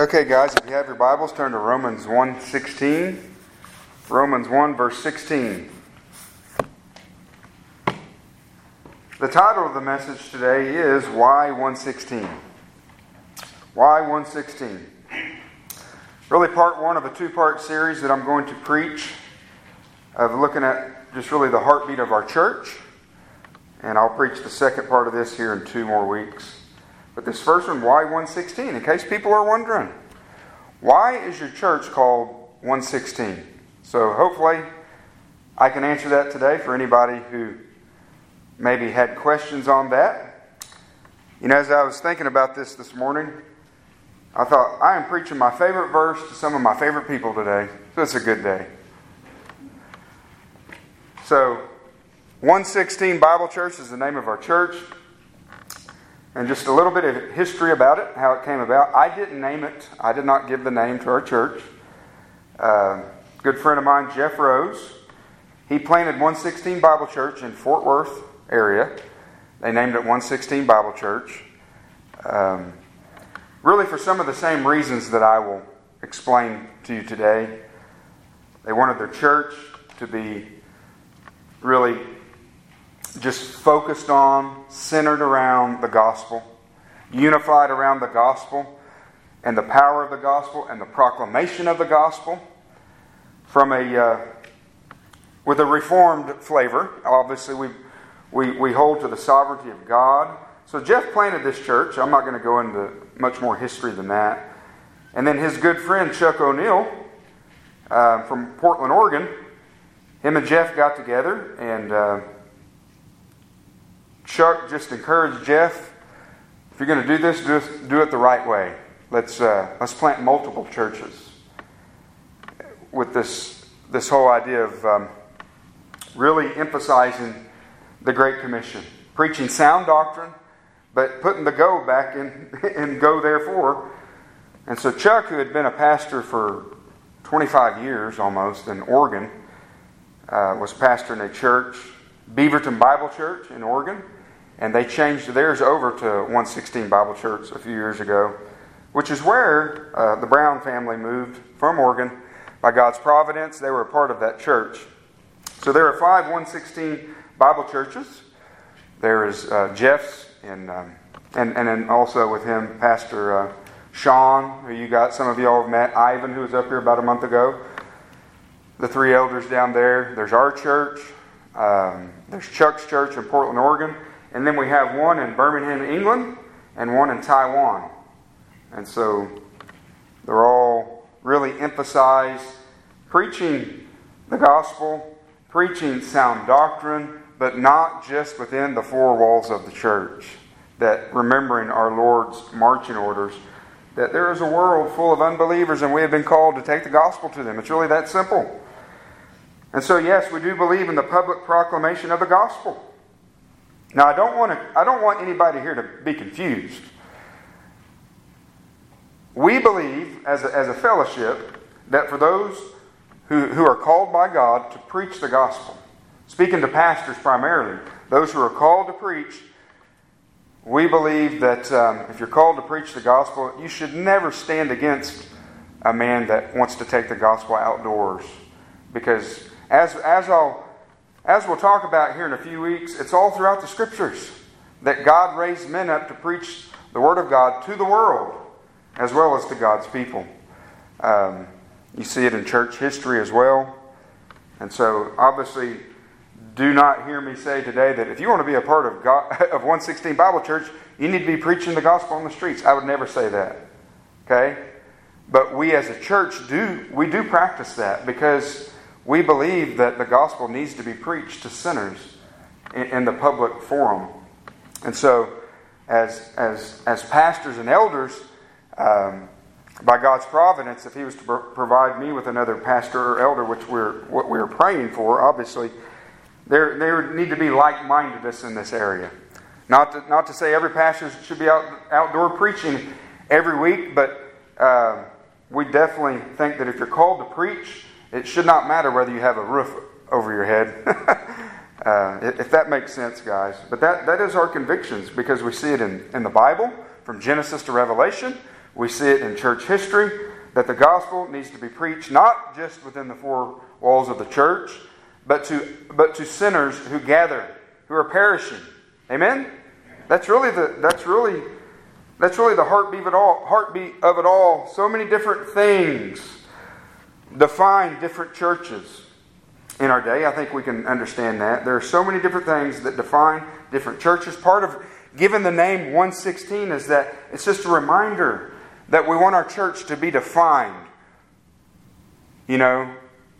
Okay, guys, if you have your Bibles, turn to Romans 1:16. Romans 1 verse 16. The title of the message today is Why 116. Why 116? Really part 1 of a two-part series that I'm going to preach of looking at just really the heartbeat of our church. And I'll preach the second part of this here in two more weeks. But this first one, why 116? In case people are wondering, why is your church called 116? So hopefully I can answer that today for anybody who maybe had questions on that. You know, as I was thinking about this this morning, I thought, I am preaching my favorite verse to some of my favorite people today. So it's a good day. So, 116 Bible Church is the name of our church and just a little bit of history about it, how it came about. I didn't name it, I did not give the name to our church. Uh, good friend of mine, Jeff Rose, he planted 116 Bible Church in Fort Worth area. They named it 116 Bible Church. Um, really, for some of the same reasons that I will explain to you today. They wanted their church to be really just focused on, centered around the gospel, unified around the gospel and the power of the gospel and the proclamation of the gospel from a uh, with a reformed flavor. Obviously, we, we we hold to the sovereignty of God. So Jeff planted this church. I'm not going to go into much more history than that. And then his good friend Chuck O'Neal uh, from Portland, Oregon, him and Jeff got together and. Uh, Chuck just encouraged Jeff, if you're going to do this, do it, do it the right way. Let's, uh, let's plant multiple churches with this, this whole idea of um, really emphasizing the Great Commission, preaching sound doctrine, but putting the go back in and go therefore. And so Chuck, who had been a pastor for 25 years almost in Oregon, uh, was pastor in a church, Beaverton Bible Church in Oregon and they changed theirs over to 116 Bible Church a few years ago, which is where uh, the Brown family moved from Oregon. By God's providence, they were a part of that church. So there are five 116 Bible churches. There is uh, Jeff's, and, um, and, and then also with him, Pastor uh, Sean, who you got, some of you all have met, Ivan, who was up here about a month ago. The three elders down there. There's our church. Um, there's Chuck's church in Portland, Oregon. And then we have one in Birmingham, England, and one in Taiwan. And so they're all really emphasize preaching the gospel, preaching sound doctrine, but not just within the four walls of the church. That remembering our Lord's marching orders, that there is a world full of unbelievers and we have been called to take the gospel to them. It's really that simple. And so, yes, we do believe in the public proclamation of the gospel. Now, I don't want to, I don't want anybody here to be confused. We believe as a, as a fellowship that for those who, who are called by God to preach the gospel, speaking to pastors primarily, those who are called to preach, we believe that um, if you're called to preach the gospel, you should never stand against a man that wants to take the gospel outdoors. Because as, as I'll as we'll talk about here in a few weeks, it's all throughout the scriptures that God raised men up to preach the Word of God to the world as well as to God's people. Um, you see it in church history as well. And so, obviously, do not hear me say today that if you want to be a part of, God, of 116 Bible Church, you need to be preaching the gospel on the streets. I would never say that. Okay? But we as a church do, we do practice that because we believe that the gospel needs to be preached to sinners in, in the public forum. And so, as, as, as pastors and elders, um, by God's providence, if He was to provide me with another pastor or elder, which we're what we're praying for, obviously, there there need to be like-mindedness in this area. Not to, not to say every pastor should be out outdoor preaching every week, but uh, we definitely think that if you're called to preach, it should not matter whether you have a roof over your head. uh, if that makes sense, guys. But that, that is our convictions because we see it in, in the Bible, from Genesis to Revelation. We see it in church history that the gospel needs to be preached not just within the four walls of the church, but to, but to sinners who gather, who are perishing. Amen? That's really the, that's really, that's really the heartbeat of it all. Heartbeat of it all. So many different things define different churches in our day. I think we can understand that. There are so many different things that define different churches. Part of given the name 116 is that it's just a reminder that we want our church to be defined. You know,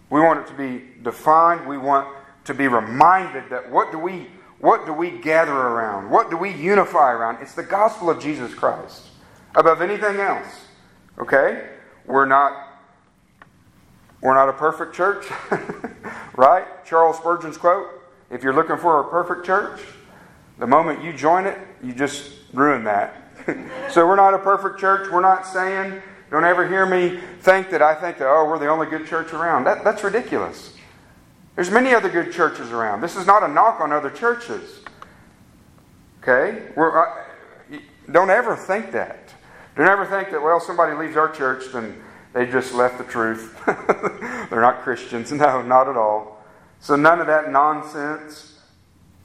we want it to be defined. We want to be reminded that what do we what do we gather around? What do we unify around? It's the gospel of Jesus Christ above anything else. Okay? We're not we're not a perfect church, right? Charles Spurgeon's quote If you're looking for a perfect church, the moment you join it, you just ruin that. so we're not a perfect church. We're not saying, don't ever hear me think that I think that, oh, we're the only good church around. That, that's ridiculous. There's many other good churches around. This is not a knock on other churches. Okay? We're, uh, don't ever think that. Don't ever think that, well, somebody leaves our church, then they just left the truth. They're not Christians. No, not at all. So none of that nonsense.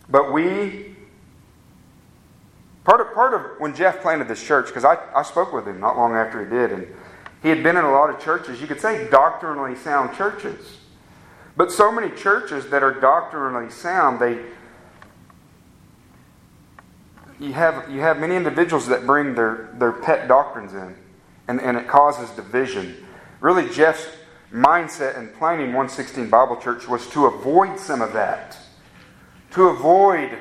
But we, part of, part of when Jeff planted this church, because I, I spoke with him not long after he did, and he had been in a lot of churches, you could say doctrinally sound churches. But so many churches that are doctrinally sound, they you have you have many individuals that bring their, their pet doctrines in and, and it causes division. Really, Jeff's mindset in planning 116 Bible Church was to avoid some of that. To avoid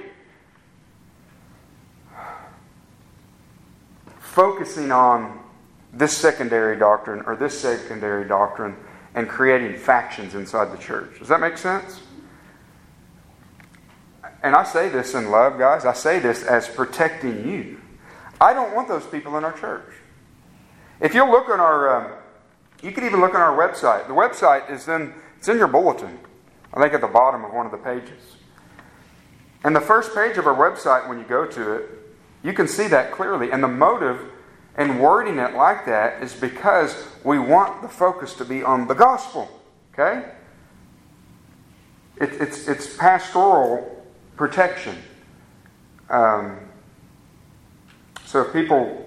focusing on this secondary doctrine or this secondary doctrine and creating factions inside the church. Does that make sense? And I say this in love, guys. I say this as protecting you. I don't want those people in our church. If you'll look on our, um, you could even look on our website. The website is then, it's in your bulletin, I think at the bottom of one of the pages. And the first page of our website, when you go to it, you can see that clearly. And the motive in wording it like that is because we want the focus to be on the gospel. Okay? It, it's, it's pastoral protection. Um, so if people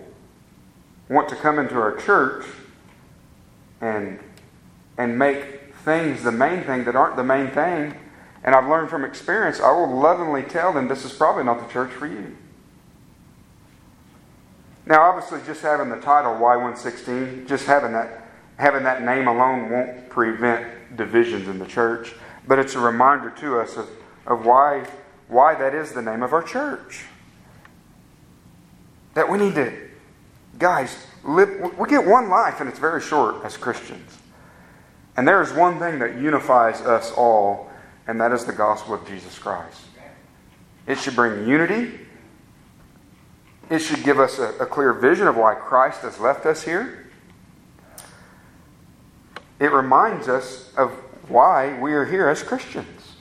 want to come into our church and and make things the main thing that aren't the main thing. And I've learned from experience, I will lovingly tell them this is probably not the church for you. Now, obviously, just having the title Y116, just having that, having that name alone won't prevent divisions in the church, but it's a reminder to us of, of why, why that is the name of our church. That we need to Guys, live, we get one life and it's very short as Christians. And there is one thing that unifies us all, and that is the gospel of Jesus Christ. It should bring unity. It should give us a, a clear vision of why Christ has left us here. It reminds us of why we are here as Christians.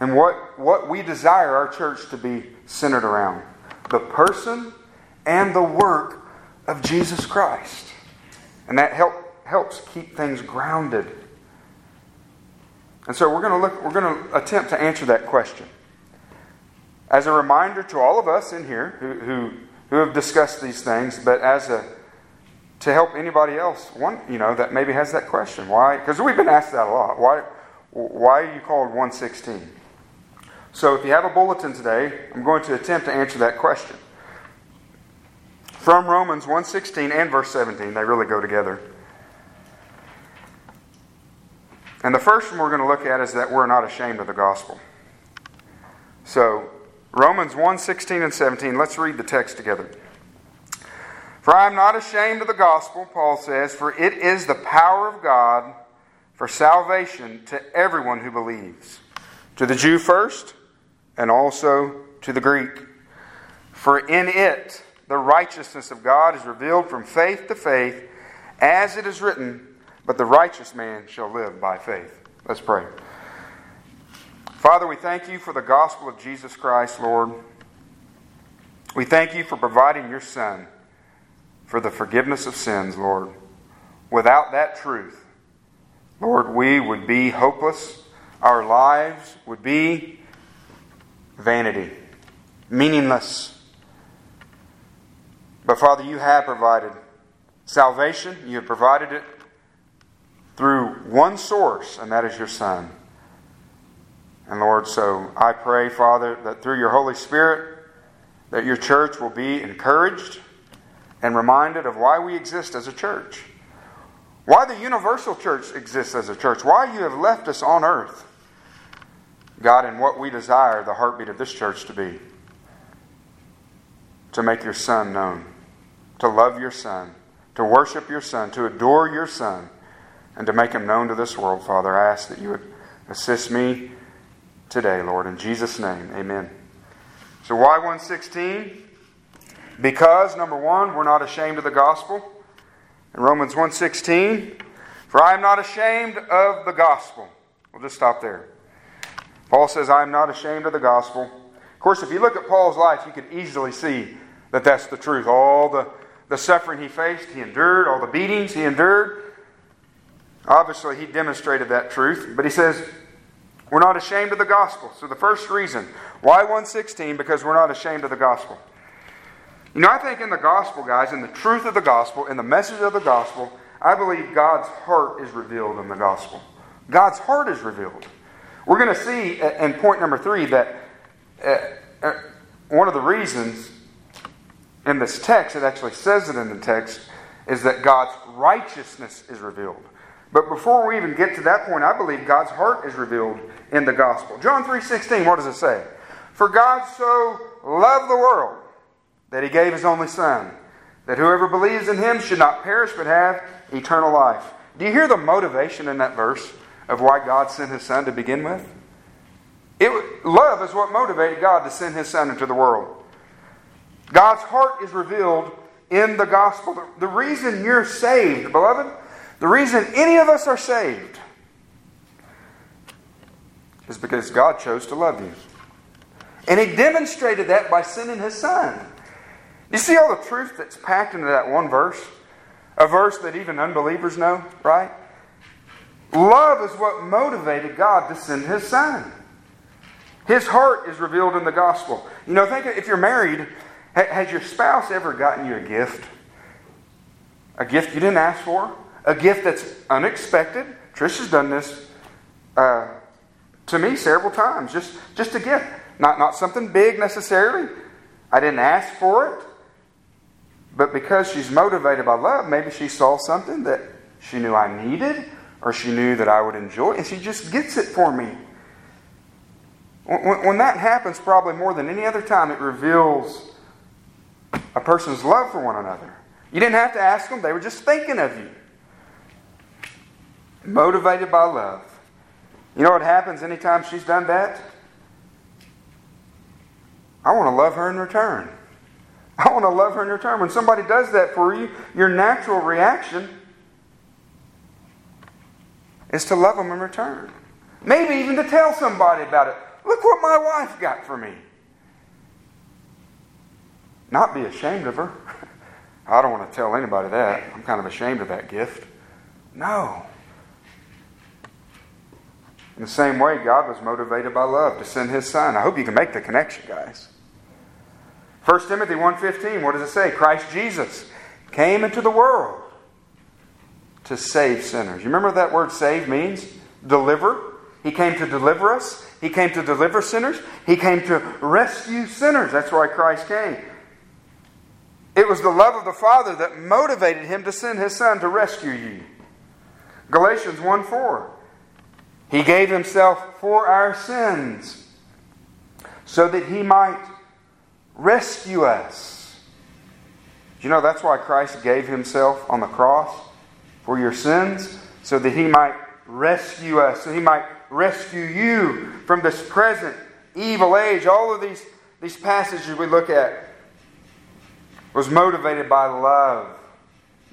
And what, what we desire our church to be centered around the person and the work of Jesus Christ. And that help, helps keep things grounded. And so we're going to look we're going to attempt to answer that question. As a reminder to all of us in here who, who, who have discussed these things, but as a to help anybody else, one you know that maybe has that question. Why? Because we've been asked that a lot. Why why are you called 116? So if you have a bulletin today, I'm going to attempt to answer that question from Romans 1:16 and verse 17. They really go together. And the first one we're going to look at is that we're not ashamed of the gospel. So, Romans 1:16 and 17. Let's read the text together. For I am not ashamed of the gospel, Paul says, for it is the power of God for salvation to everyone who believes, to the Jew first, and also to the Greek. For in it the righteousness of God is revealed from faith to faith, as it is written, But the righteous man shall live by faith. Let's pray. Father, we thank you for the gospel of Jesus Christ, Lord. We thank you for providing your Son for the forgiveness of sins, Lord. Without that truth, Lord, we would be hopeless. Our lives would be vanity, meaningless. But Father, you have provided salvation. You have provided it through one source, and that is your Son. And Lord, so I pray, Father, that through your Holy Spirit, that your church will be encouraged and reminded of why we exist as a church. Why the universal church exists as a church. Why you have left us on earth. God, and what we desire the heartbeat of this church to be. To make your Son known. To love your Son. To worship your Son. To adore your Son. And to make him known to this world, Father. I ask that you would assist me today, Lord. In Jesus' name, amen. So, why 116? Because, number one, we're not ashamed of the gospel. In Romans 116, for I am not ashamed of the gospel. We'll just stop there. Paul says, I am not ashamed of the gospel. Of course, if you look at Paul's life, you can easily see that that's the truth. All the, the suffering he faced, he endured, all the beatings he endured. Obviously, he demonstrated that truth. But he says, we're not ashamed of the gospel. So the first reason, why 116? Because we're not ashamed of the gospel. You know, I think in the gospel, guys, in the truth of the gospel, in the message of the gospel, I believe God's heart is revealed in the gospel. God's heart is revealed. We're going to see in point number three that uh, uh, one of the reasons in this text, it actually says it in the text, is that God's righteousness is revealed. But before we even get to that point, I believe God's heart is revealed in the gospel. John 3:16, what does it say? For God so loved the world that he gave his only son, that whoever believes in him should not perish but have eternal life. Do you hear the motivation in that verse of why God sent his son to begin with? It, love is what motivated God to send his son into the world. God's heart is revealed in the gospel. The, reason you're saved, beloved, the reason any of us are saved is because God chose to love you. And He demonstrated that by sending His Son. You see all the truth that's packed into that one verse? A verse that even unbelievers know, right? Love is what motivated God to send His Son. His heart is revealed in the gospel. You know, think if you're married, has your spouse ever gotten you a gift? A gift you didn't ask for? a gift that's unexpected. Trisha's done this uh, to me several times. Just, just a gift. Not, not something big necessarily. I didn't ask for it. But because she's motivated by love, maybe she saw something that she knew I needed or she knew that I would enjoy, and she just gets it for me. When that happens, probably more than any other time, it reveals a person's love for one another. You didn't have to ask them, they were just thinking of you motivated by love. You know what happens anytime she's done that? I want to love her in return. I want to love her in return. When somebody does that for you, your natural reaction is to love them in return. Maybe even to tell somebody about it. Look what my wife got for me. Not be ashamed of her. I don't want to tell anybody that. I'm kind of ashamed of that gift. No. In the same way, God was motivated by love to send his son. I hope you can make the connection, guys. 1 Timothy 1.15, what does it say? Christ Jesus came into the world to save sinners. You remember that word save means? Deliver. He came to deliver us. He came to deliver sinners. He came to rescue sinners. That's why Christ came. It was the love of the Father that motivated him to send his Son to rescue you. Galatians 1 4. He gave himself for our sins so that he might rescue us. You know, that's why Christ gave himself on the cross for your sins, so that he might rescue us, so he might rescue you from this present evil age. All of these, these passages we look at was motivated by love,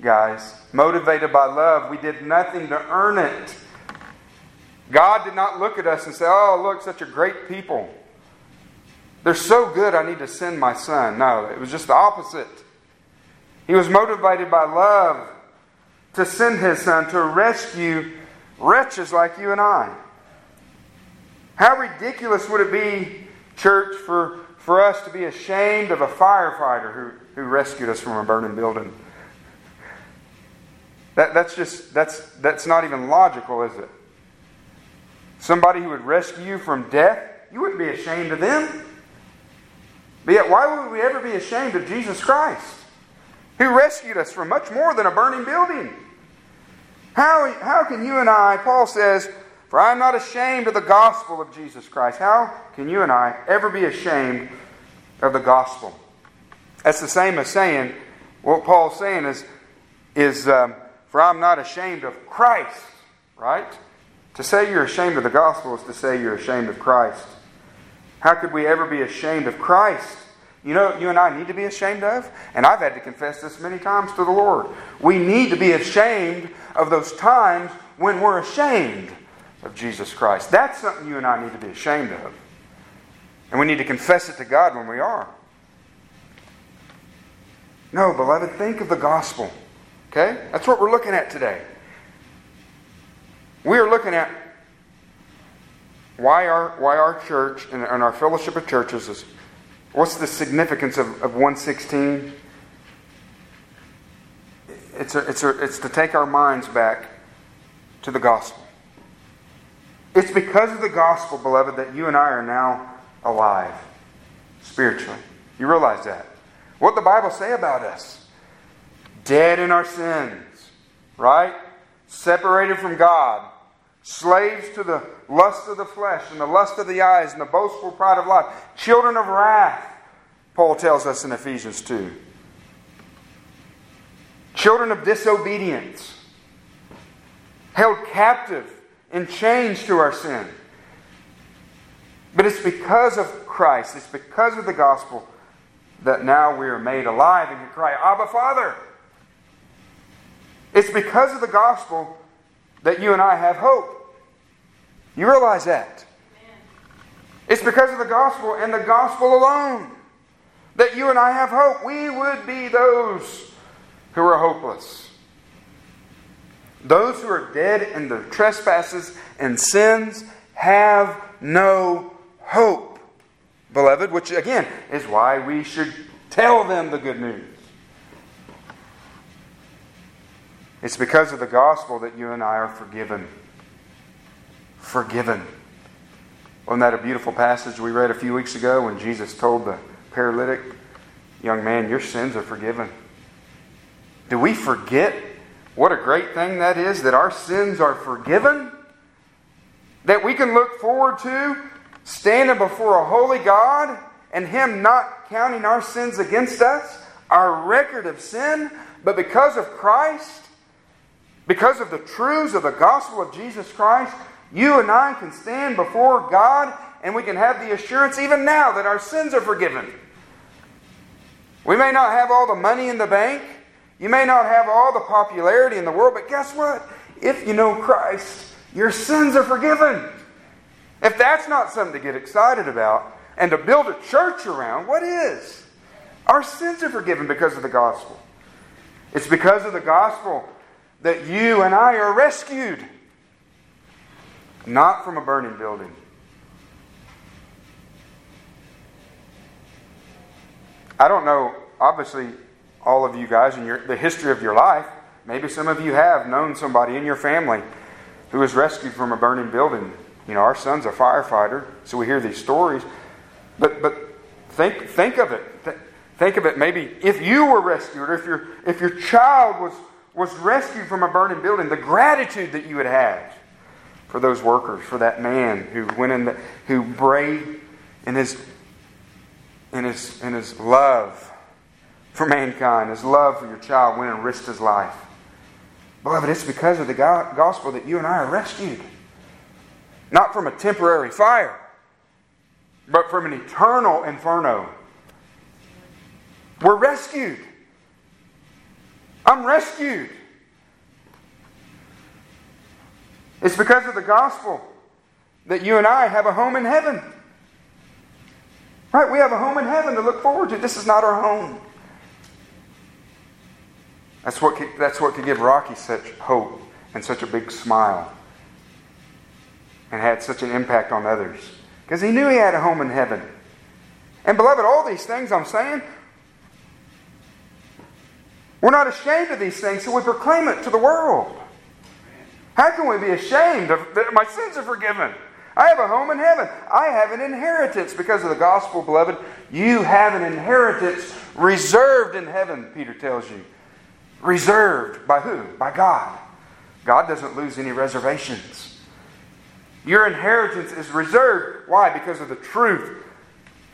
guys. Motivated by love. We did nothing to earn it. God did not look at us and say, Oh, look, such a great people. They're so good, I need to send my son. No, it was just the opposite. He was motivated by love to send his son to rescue wretches like you and I. How ridiculous would it be, church, for, for us to be ashamed of a firefighter who, who rescued us from a burning building? That, that's just, that's, that's not even logical, is it? Somebody who would rescue you from death, you wouldn't be ashamed of them. But yet, why would we ever be ashamed of Jesus Christ, who rescued us from much more than a burning building? How, how can you and I, Paul says, for I am not ashamed of the gospel of Jesus Christ. How can you and I ever be ashamed of the gospel? That's the same as saying, what Paul's saying is, is um, for I'm not ashamed of Christ, right? To say you're ashamed of the gospel is to say you're ashamed of Christ. How could we ever be ashamed of Christ? You know, you and I need to be ashamed of, and I've had to confess this many times to the Lord. We need to be ashamed of those times when we're ashamed of Jesus Christ. That's something you and I need to be ashamed of. And we need to confess it to God when we are. No, beloved, think of the gospel. Okay? That's what we're looking at today. We are looking at why our, why our church and, and our fellowship of churches is what's the significance of, of 116? It's, a, it's, a, it's to take our minds back to the gospel. It's because of the gospel, beloved, that you and I are now alive spiritually. You realize that? What the Bible say about us? Dead in our sins, right? Separated from God, slaves to the lust of the flesh and the lust of the eyes and the boastful pride of life, children of wrath, Paul tells us in Ephesians 2. Children of disobedience, held captive in chains to our sin. But it's because of Christ, it's because of the gospel that now we are made alive and can cry, Abba, Father. It's because of the gospel that you and I have hope. You realize that? It's because of the gospel and the gospel alone that you and I have hope. We would be those who are hopeless. Those who are dead in their trespasses and sins have no hope, beloved, which again is why we should tell them the good news. It's because of the gospel that you and I are forgiven. Forgiven. Wasn't that a beautiful passage we read a few weeks ago when Jesus told the paralytic young man, Your sins are forgiven? Do we forget what a great thing that is that our sins are forgiven. That we can look forward to standing before a holy God and Him not counting our sins against us, our record of sin, but because of Christ, because of the truths of the gospel of Jesus Christ, you and I can stand before God and we can have the assurance even now that our sins are forgiven. We may not have all the money in the bank. You may not have all the popularity in the world, but guess what? If you know Christ, your sins are forgiven. If that's not something to get excited about and to build a church around, what is? Our sins are forgiven because of the gospel. It's because of the gospel that you and I are rescued, not from a burning building. I don't know, obviously, all of you guys in the history of your life. Maybe some of you have known somebody in your family who was rescued from a burning building. You know, our son's a firefighter, so we hear these stories. But but think think of it. Think of it. Maybe if you were rescued, or if your if your child was was rescued from a burning building, the gratitude that you would have for those workers, for that man who went in, the, who braved in his in his in his love for mankind, his love for your child went and risked his life. Beloved, it's because of the gospel that you and I are rescued. Not from a temporary fire, but from an eternal inferno. We're rescued. I'm rescued. It's because of the gospel that you and I have a home in heaven. Right? We have a home in heaven to look forward to. This is not our home. That's what, could, that's what could give Rocky such hope and such a big smile and had such an impact on others. Because he knew he had a home in heaven. And, beloved, all these things I'm saying, we're not ashamed of these things, so we proclaim it to the world. How can we be ashamed of that my sins are forgiven? I have a home in heaven. I have an inheritance because of the gospel, beloved. You have an inheritance reserved in heaven, Peter tells you. Reserved by who? By God. God doesn't lose any reservations. Your inheritance is reserved. Why? Because of the truth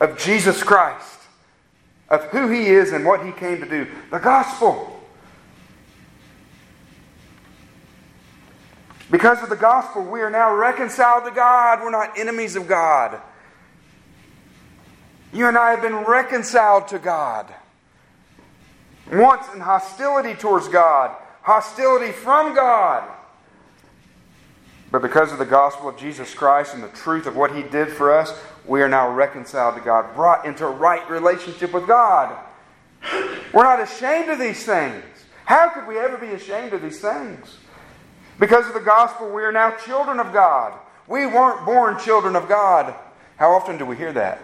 of Jesus Christ, of who He is and what He came to do. The gospel. Because of the gospel, we are now reconciled to God. We're not enemies of God. You and I have been reconciled to God. Once in hostility towards God, hostility from God. But because of the gospel of Jesus Christ and the truth of what He did for us, we are now reconciled to God, brought into a right relationship with God. We're not ashamed of these things. How could we ever be ashamed of these things? Because of the gospel, we are now children of God. We weren't born children of God. How often do we hear that?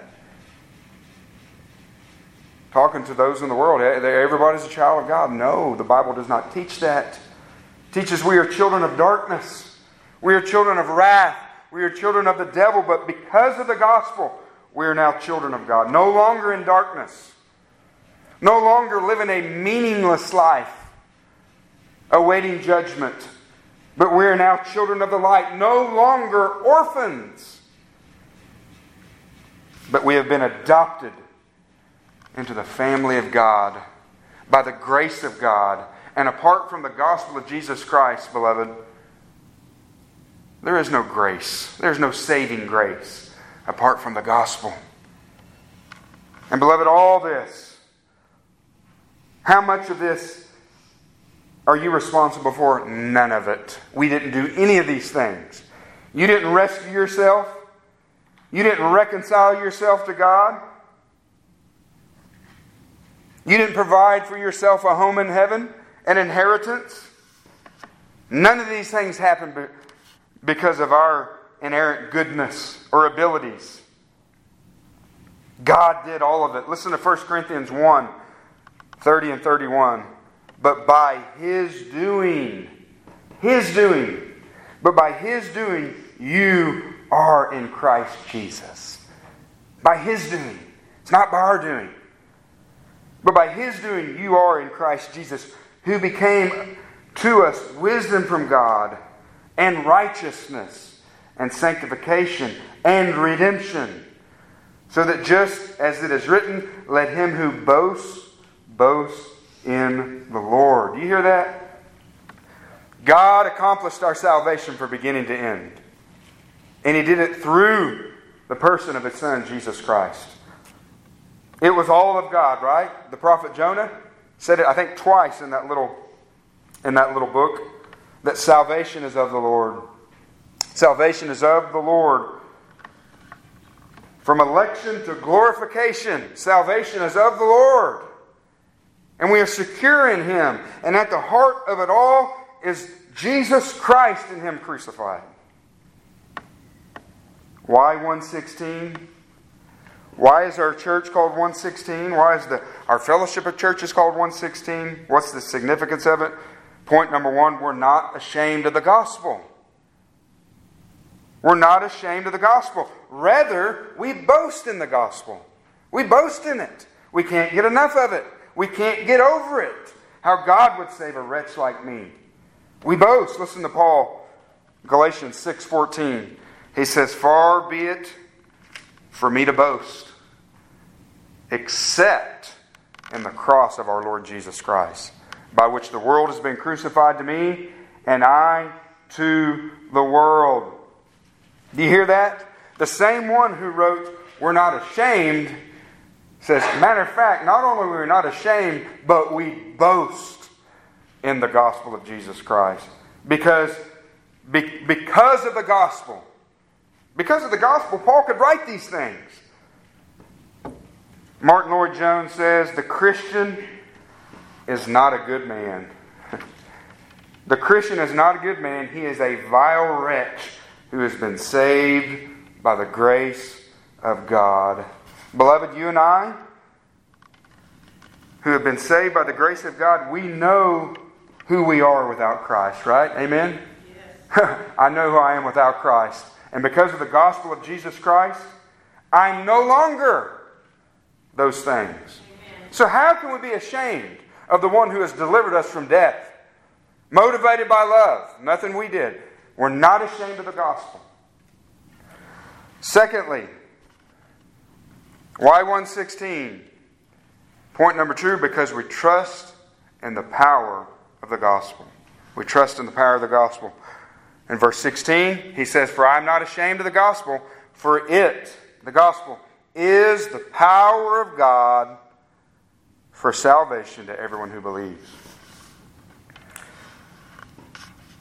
Talking to those in the world, everybody's a child of God. No, the Bible does not teach that. It teaches we are children of darkness. We are children of wrath. We are children of the devil. But because of the gospel, we are now children of God. No longer in darkness. No longer living a meaningless life, awaiting judgment but we are now children of the light, no longer orphans. But we have been adopted into the family of God by the grace of God. And apart from the gospel of Jesus Christ, beloved, there is no grace. There's no saving grace apart from the gospel. And, beloved, all this, how much of this are you responsible for? None of it. We didn't do any of these things. You didn't rescue yourself. You didn't reconcile yourself to God. You didn't provide for yourself a home in heaven, an inheritance. None of these things happened because of our inerrant goodness or abilities. God did all of it. Listen to 1 Corinthians 1 30 and 31 but by His doing. His doing. But by His doing, you are in Christ Jesus. By His doing. It's not by our doing. But by His doing, you are in Christ Jesus, who became to us wisdom from God and righteousness and sanctification and redemption. So that just as it is written, let him who boasts boast in the Lord. Do you hear that? God accomplished our salvation from beginning to end. And He did it through the person of His Son, Jesus Christ. It was all of God, right? The prophet Jonah said it, I think, twice in that little, in that little book that salvation is of the Lord. Salvation is of the Lord. From election to glorification, salvation is of the Lord. And we are secure in Him. And at the heart of it all is Jesus Christ and Him crucified. Why 116? Why is our church called 116? Why is the, our fellowship of churches called 116? What's the significance of it? Point number one we're not ashamed of the gospel. We're not ashamed of the gospel. Rather, we boast in the gospel. We boast in it. We can't get enough of it. We can't get over it. How God would save a wretch like me. We boast. Listen to Paul, Galatians 6:14. He says, "Far be it for me to boast, except in the cross of our Lord Jesus Christ, by which the world has been crucified to me, and I to the world." Do you hear that? The same one who wrote, "We're not ashamed." says, matter of fact, not only are we not ashamed, but we boast in the gospel of Jesus Christ. Because, be, because of the gospel, because of the gospel, Paul could write these things. Martyn Lloyd-Jones says, the Christian is not a good man. The Christian is not a good man, he is a vile wretch who has been saved by the grace of God. Beloved, you and I, who have been saved by the grace of God, we know who we are without Christ, right? Amen? I know who I am without Christ. And because of the gospel of Jesus Christ, I'm no longer those things. Amen. So, how can we be ashamed of the one who has delivered us from death? Motivated by love, nothing we did. We're not ashamed of the gospel. Secondly, why 116? Point number two, because we trust in the power of the gospel. We trust in the power of the gospel. In verse 16, he says, For I am not ashamed of the gospel, for it, the gospel, is the power of God for salvation to everyone who believes.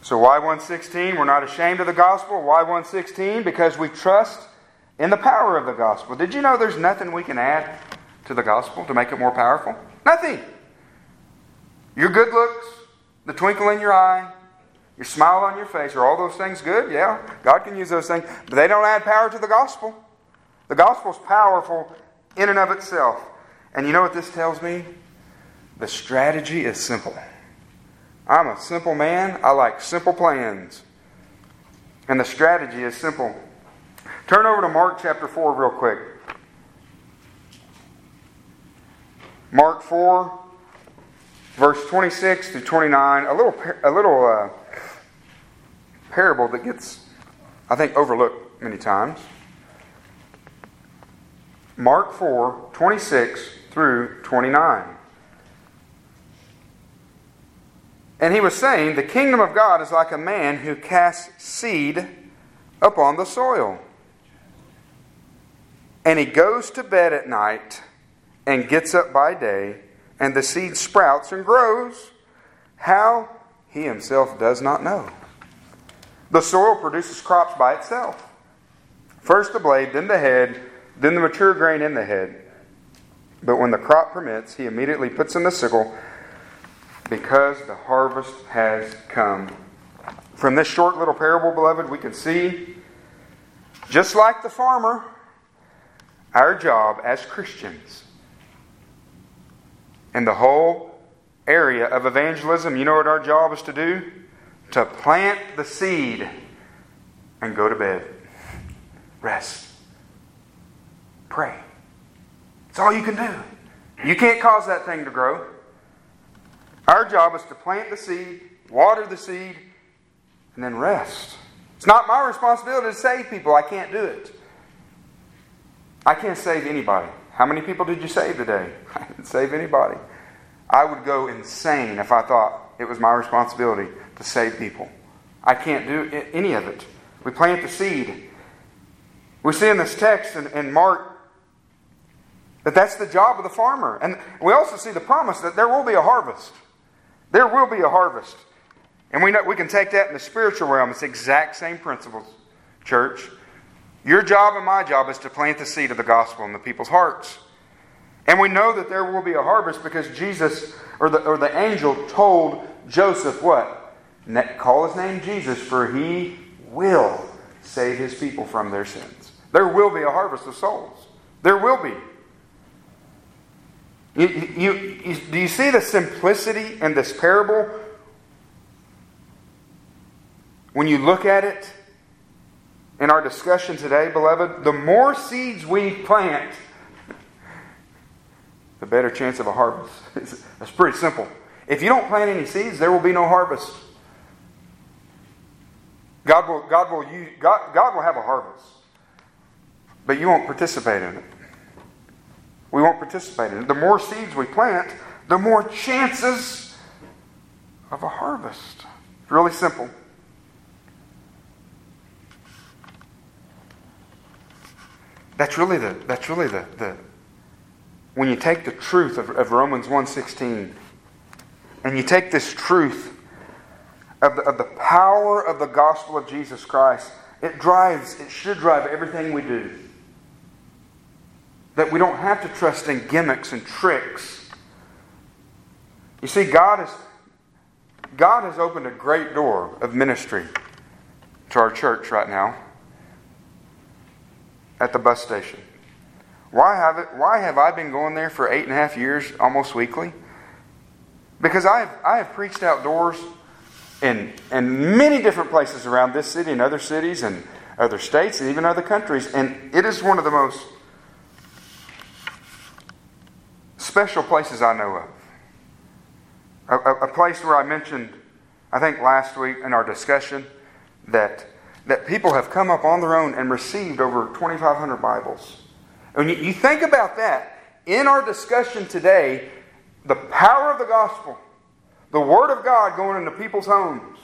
So, why 116? We're not ashamed of the gospel. Why 116? Because we trust in the power of the gospel. Did you know there's nothing we can add to the gospel to make it more powerful? Nothing. Your good looks, the twinkle in your eye, your smile on your face, are all those things good? Yeah, God can use those things, but they don't add power to the gospel. The gospel is powerful in and of itself. And you know what this tells me? The strategy is simple. I'm a simple man. I like simple plans. And the strategy is simple. Turn over to Mark chapter 4 real quick. Mark 4, verse 26 through 29. A little, a little uh, parable that gets, I think, overlooked many times. Mark 4, 26 through 29. And he was saying, The kingdom of God is like a man who casts seed upon the soil. And he goes to bed at night and gets up by day, and the seed sprouts and grows. How? He himself does not know. The soil produces crops by itself. First the blade, then the head, then the mature grain in the head. But when the crop permits, he immediately puts in the sickle because the harvest has come. From this short little parable, beloved, we can see, just like the farmer, our job as Christians in the whole area of evangelism, you know what our job is to do? To plant the seed and go to bed. Rest. Pray. It's all you can do. You can't cause that thing to grow. Our job is to plant the seed, water the seed, and then rest. It's not my responsibility to save people. I can't do it. I can't save anybody. How many people did you save today? I didn't save anybody. I would go insane if I thought it was my responsibility to save people. I can't do any of it. We plant the seed. We see in this text in, in Mark that that's the job of the farmer. And we also see the promise that there will be a harvest. There will be a harvest. And we, know, we can take that in the spiritual realm. It's the exact same principles, church. Your job and my job is to plant the seed of the gospel in the people's hearts. And we know that there will be a harvest because Jesus, or the, or the angel, told Joseph what? Call his name Jesus, for he will save his people from their sins. There will be a harvest of souls. There will be. You, you, you, do you see the simplicity in this parable? When you look at it in our discussion today, beloved, the more seeds we plant, the better chance of a harvest. It's pretty simple. If you don't plant any seeds, there will be no harvest. God will, God will, use, God, God will have a harvest, but you won't participate in it. We won't participate in it. The more seeds we plant, the more chances of a harvest. It's really simple. That's really the that's really the, the when you take the truth of, of Romans 1.16 and you take this truth of the, of the power of the gospel of Jesus Christ, it drives, it should drive everything we do. That we don't have to trust in gimmicks and tricks. You see, God is God has opened a great door of ministry to our church right now at the bus station. Why have, it, why have I been going there for eight and a half years, almost weekly? Because I have, I have preached outdoors in, in many different places around this city and other cities and other states and even other countries. And it is one of the most special places I know of. A, a, a place where I mentioned, I think last week in our discussion, that, that people have come up on their own and received over 2,500 Bibles. And you, you think about that, in our discussion today, the power of the gospel, the Word of God going into people's homes,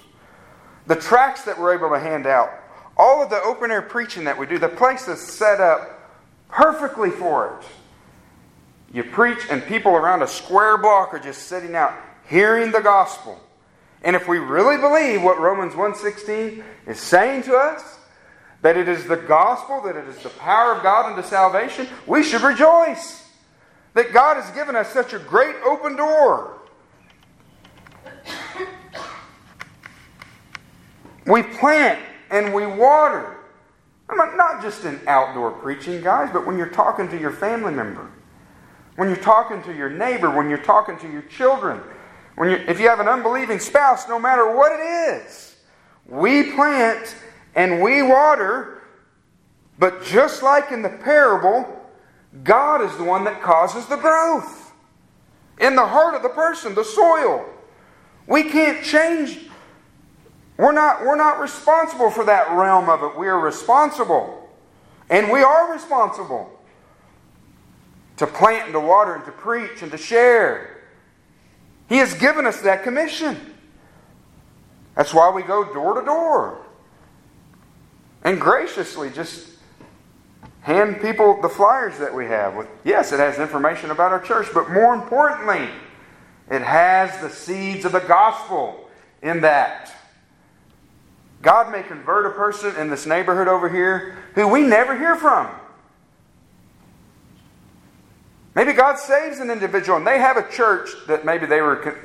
the tracts that we're able to hand out, all of the open air preaching that we do, the place is set up perfectly for it. You preach, and people around a square block are just sitting out hearing the gospel. And if we really believe what Romans 1:16 is saying to us, that it is the gospel, that it is the power of God unto salvation, we should rejoice that God has given us such a great open door. We plant and we water. I mean, not just in outdoor preaching, guys, but when you're talking to your family member, when you're talking to your neighbor, when you're talking to your children, when you, if you have an unbelieving spouse, no matter what it is, we plant and we water, but just like in the parable, God is the one that causes the growth in the heart of the person, the soil. We can't change. We're not, we're not responsible for that realm of it. We are responsible. And we are responsible to plant and to water and to preach and to share. He has given us that commission. That's why we go door to door and graciously just hand people the flyers that we have with yes it has information about our church but more importantly it has the seeds of the gospel in that god may convert a person in this neighborhood over here who we never hear from maybe god saves an individual and they have a church that maybe they were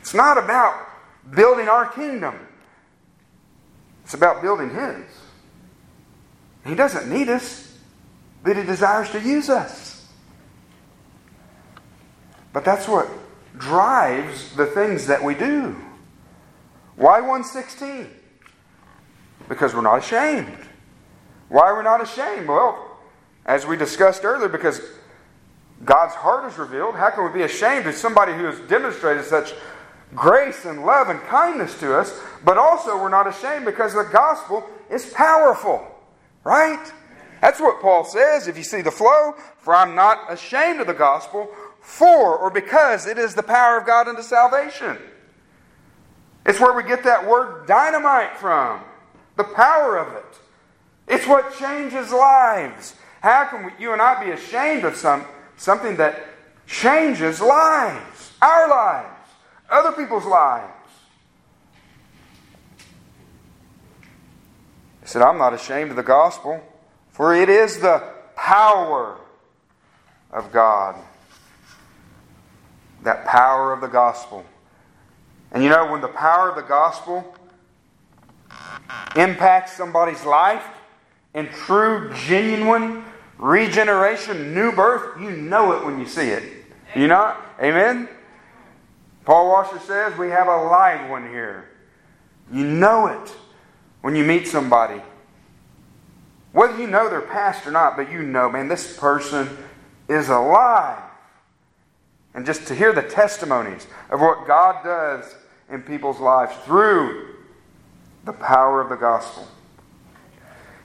it's not about building our kingdom it's about building his he doesn't need us, but He desires to use us. But that's what drives the things that we do. Why 116? Because we're not ashamed. Why are we're not ashamed? Well, as we discussed earlier, because God's heart is revealed. How can we be ashamed of somebody who has demonstrated such grace and love and kindness to us? But also, we're not ashamed because the gospel is powerful. Right? That's what Paul says if you see the flow. For I'm not ashamed of the gospel, for or because it is the power of God unto salvation. It's where we get that word dynamite from, the power of it. It's what changes lives. How can we, you and I be ashamed of some, something that changes lives, our lives, other people's lives? He said, I'm not ashamed of the gospel, for it is the power of God. That power of the gospel. And you know, when the power of the gospel impacts somebody's life in true, genuine regeneration, new birth, you know it when you see it. You know? Amen? Paul Washer says we have a live one here. You know it when you meet somebody. Whether you know their past or not, but you know, man, this person is alive. And just to hear the testimonies of what God does in people's lives through the power of the gospel.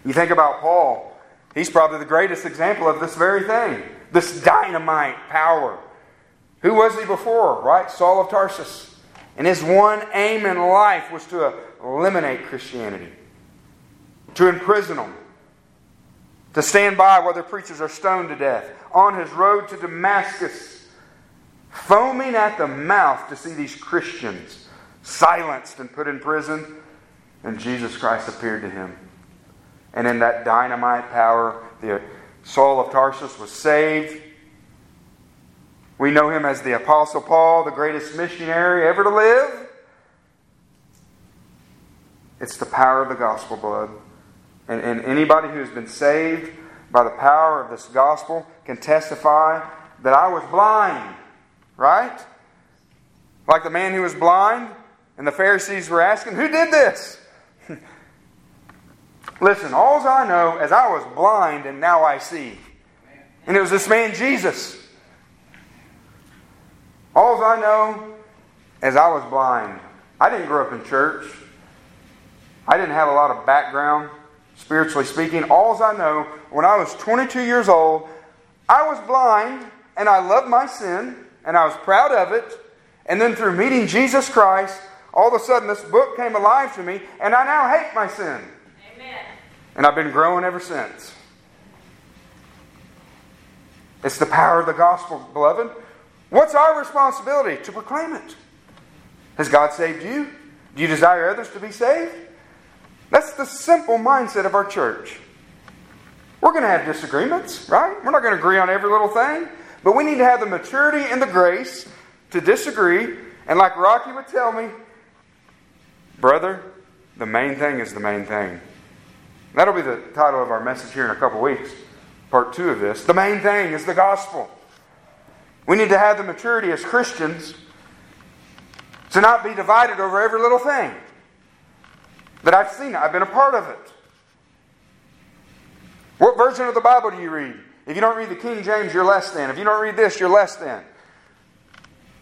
You think about Paul, he's probably the greatest example of this very thing this dynamite power. Who was he before, right? Saul of Tarsus. And his one aim in life was to eliminate Christianity, to imprison them, to stand by while their preachers are stoned to death. On his road to Damascus, foaming at the mouth to see these Christians silenced and put in prison, and Jesus Christ appeared to him. And in that dynamite power, the Saul of Tarsus was saved. We know him as the Apostle Paul, the greatest missionary ever to live. It's the power of the gospel, blood. And, and anybody who's been saved by the power of this gospel can testify that I was blind, right? Like the man who was blind, and the Pharisees were asking, Who did this? Listen, all I know is I was blind and now I see. And it was this man, Jesus. All I know is I was blind. I didn't grow up in church. I didn't have a lot of background, spiritually speaking. All I know, when I was 22 years old, I was blind and I loved my sin and I was proud of it. And then through meeting Jesus Christ, all of a sudden this book came alive to me and I now hate my sin. And I've been growing ever since. It's the power of the gospel, beloved. What's our responsibility? To proclaim it. Has God saved you? Do you desire others to be saved? That's the simple mindset of our church. We're going to have disagreements, right? We're not going to agree on every little thing, but we need to have the maturity and the grace to disagree. And like Rocky would tell me, brother, the main thing is the main thing. That'll be the title of our message here in a couple weeks, part two of this. The main thing is the gospel. We need to have the maturity as Christians to not be divided over every little thing. That I've seen it, I've been a part of it. What version of the Bible do you read? If you don't read the King James, you're less than. If you don't read this, you're less than.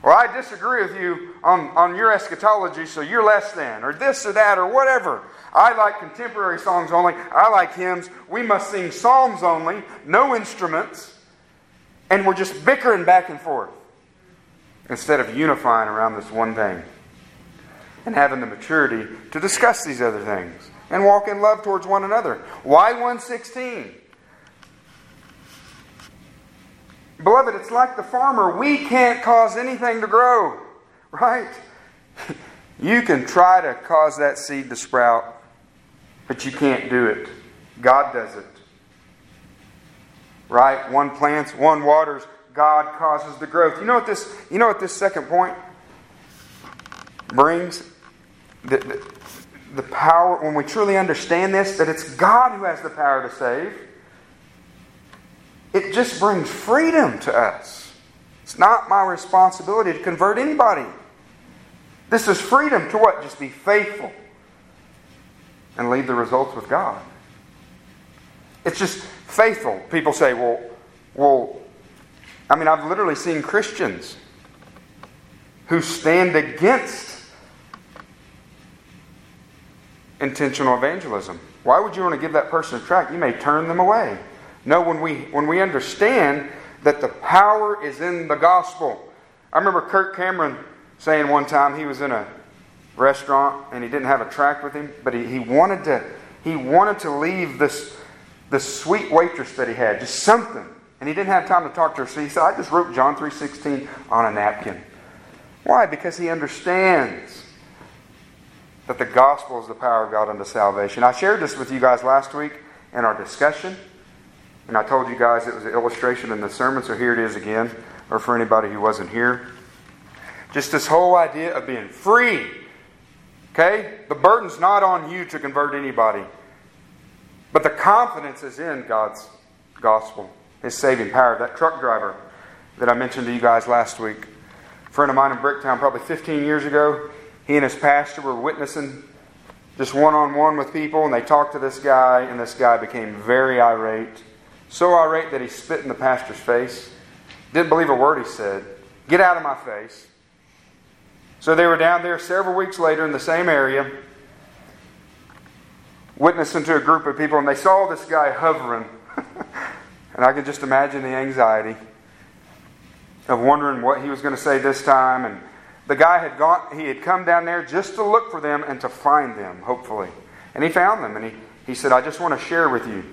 Or I disagree with you on, on your eschatology, so you're less than. Or this or that or whatever. I like contemporary songs only. I like hymns. We must sing psalms only, no instruments. And we're just bickering back and forth instead of unifying around this one thing and having the maturity to discuss these other things and walk in love towards one another. Why 116? Beloved, it's like the farmer. We can't cause anything to grow, right? You can try to cause that seed to sprout, but you can't do it. God does it. Right? One plants, one waters, God causes the growth. You know what this, you know what this second point brings? The, the, the power, when we truly understand this, that it's God who has the power to save, it just brings freedom to us. It's not my responsibility to convert anybody. This is freedom to what? Just be faithful and leave the results with God. It's just faithful. People say, well, well, I mean, I've literally seen Christians who stand against intentional evangelism. Why would you want to give that person a tract? You may turn them away. No, when we when we understand that the power is in the gospel. I remember Kirk Cameron saying one time he was in a restaurant and he didn't have a tract with him, but he, he wanted to he wanted to leave this this sweet waitress that he had, just something. And he didn't have time to talk to her, so he said, I just wrote John 3.16 on a napkin. Why? Because he understands that the gospel is the power of God unto salvation. I shared this with you guys last week in our discussion, and I told you guys it was an illustration in the sermon, so here it is again, or for anybody who wasn't here. Just this whole idea of being free. Okay? The burden's not on you to convert anybody, but the confidence is in God's gospel his saving power. That truck driver that I mentioned to you guys last week, a friend of mine in Bricktown, probably 15 years ago, he and his pastor were witnessing just one on one with people, and they talked to this guy, and this guy became very irate. So irate that he spit in the pastor's face. Didn't believe a word he said. Get out of my face. So they were down there several weeks later in the same area, witnessing to a group of people, and they saw this guy hovering And I can just imagine the anxiety of wondering what he was going to say this time. And the guy had gone, he had come down there just to look for them and to find them, hopefully. And he found them. And he, he said, I just want to share with you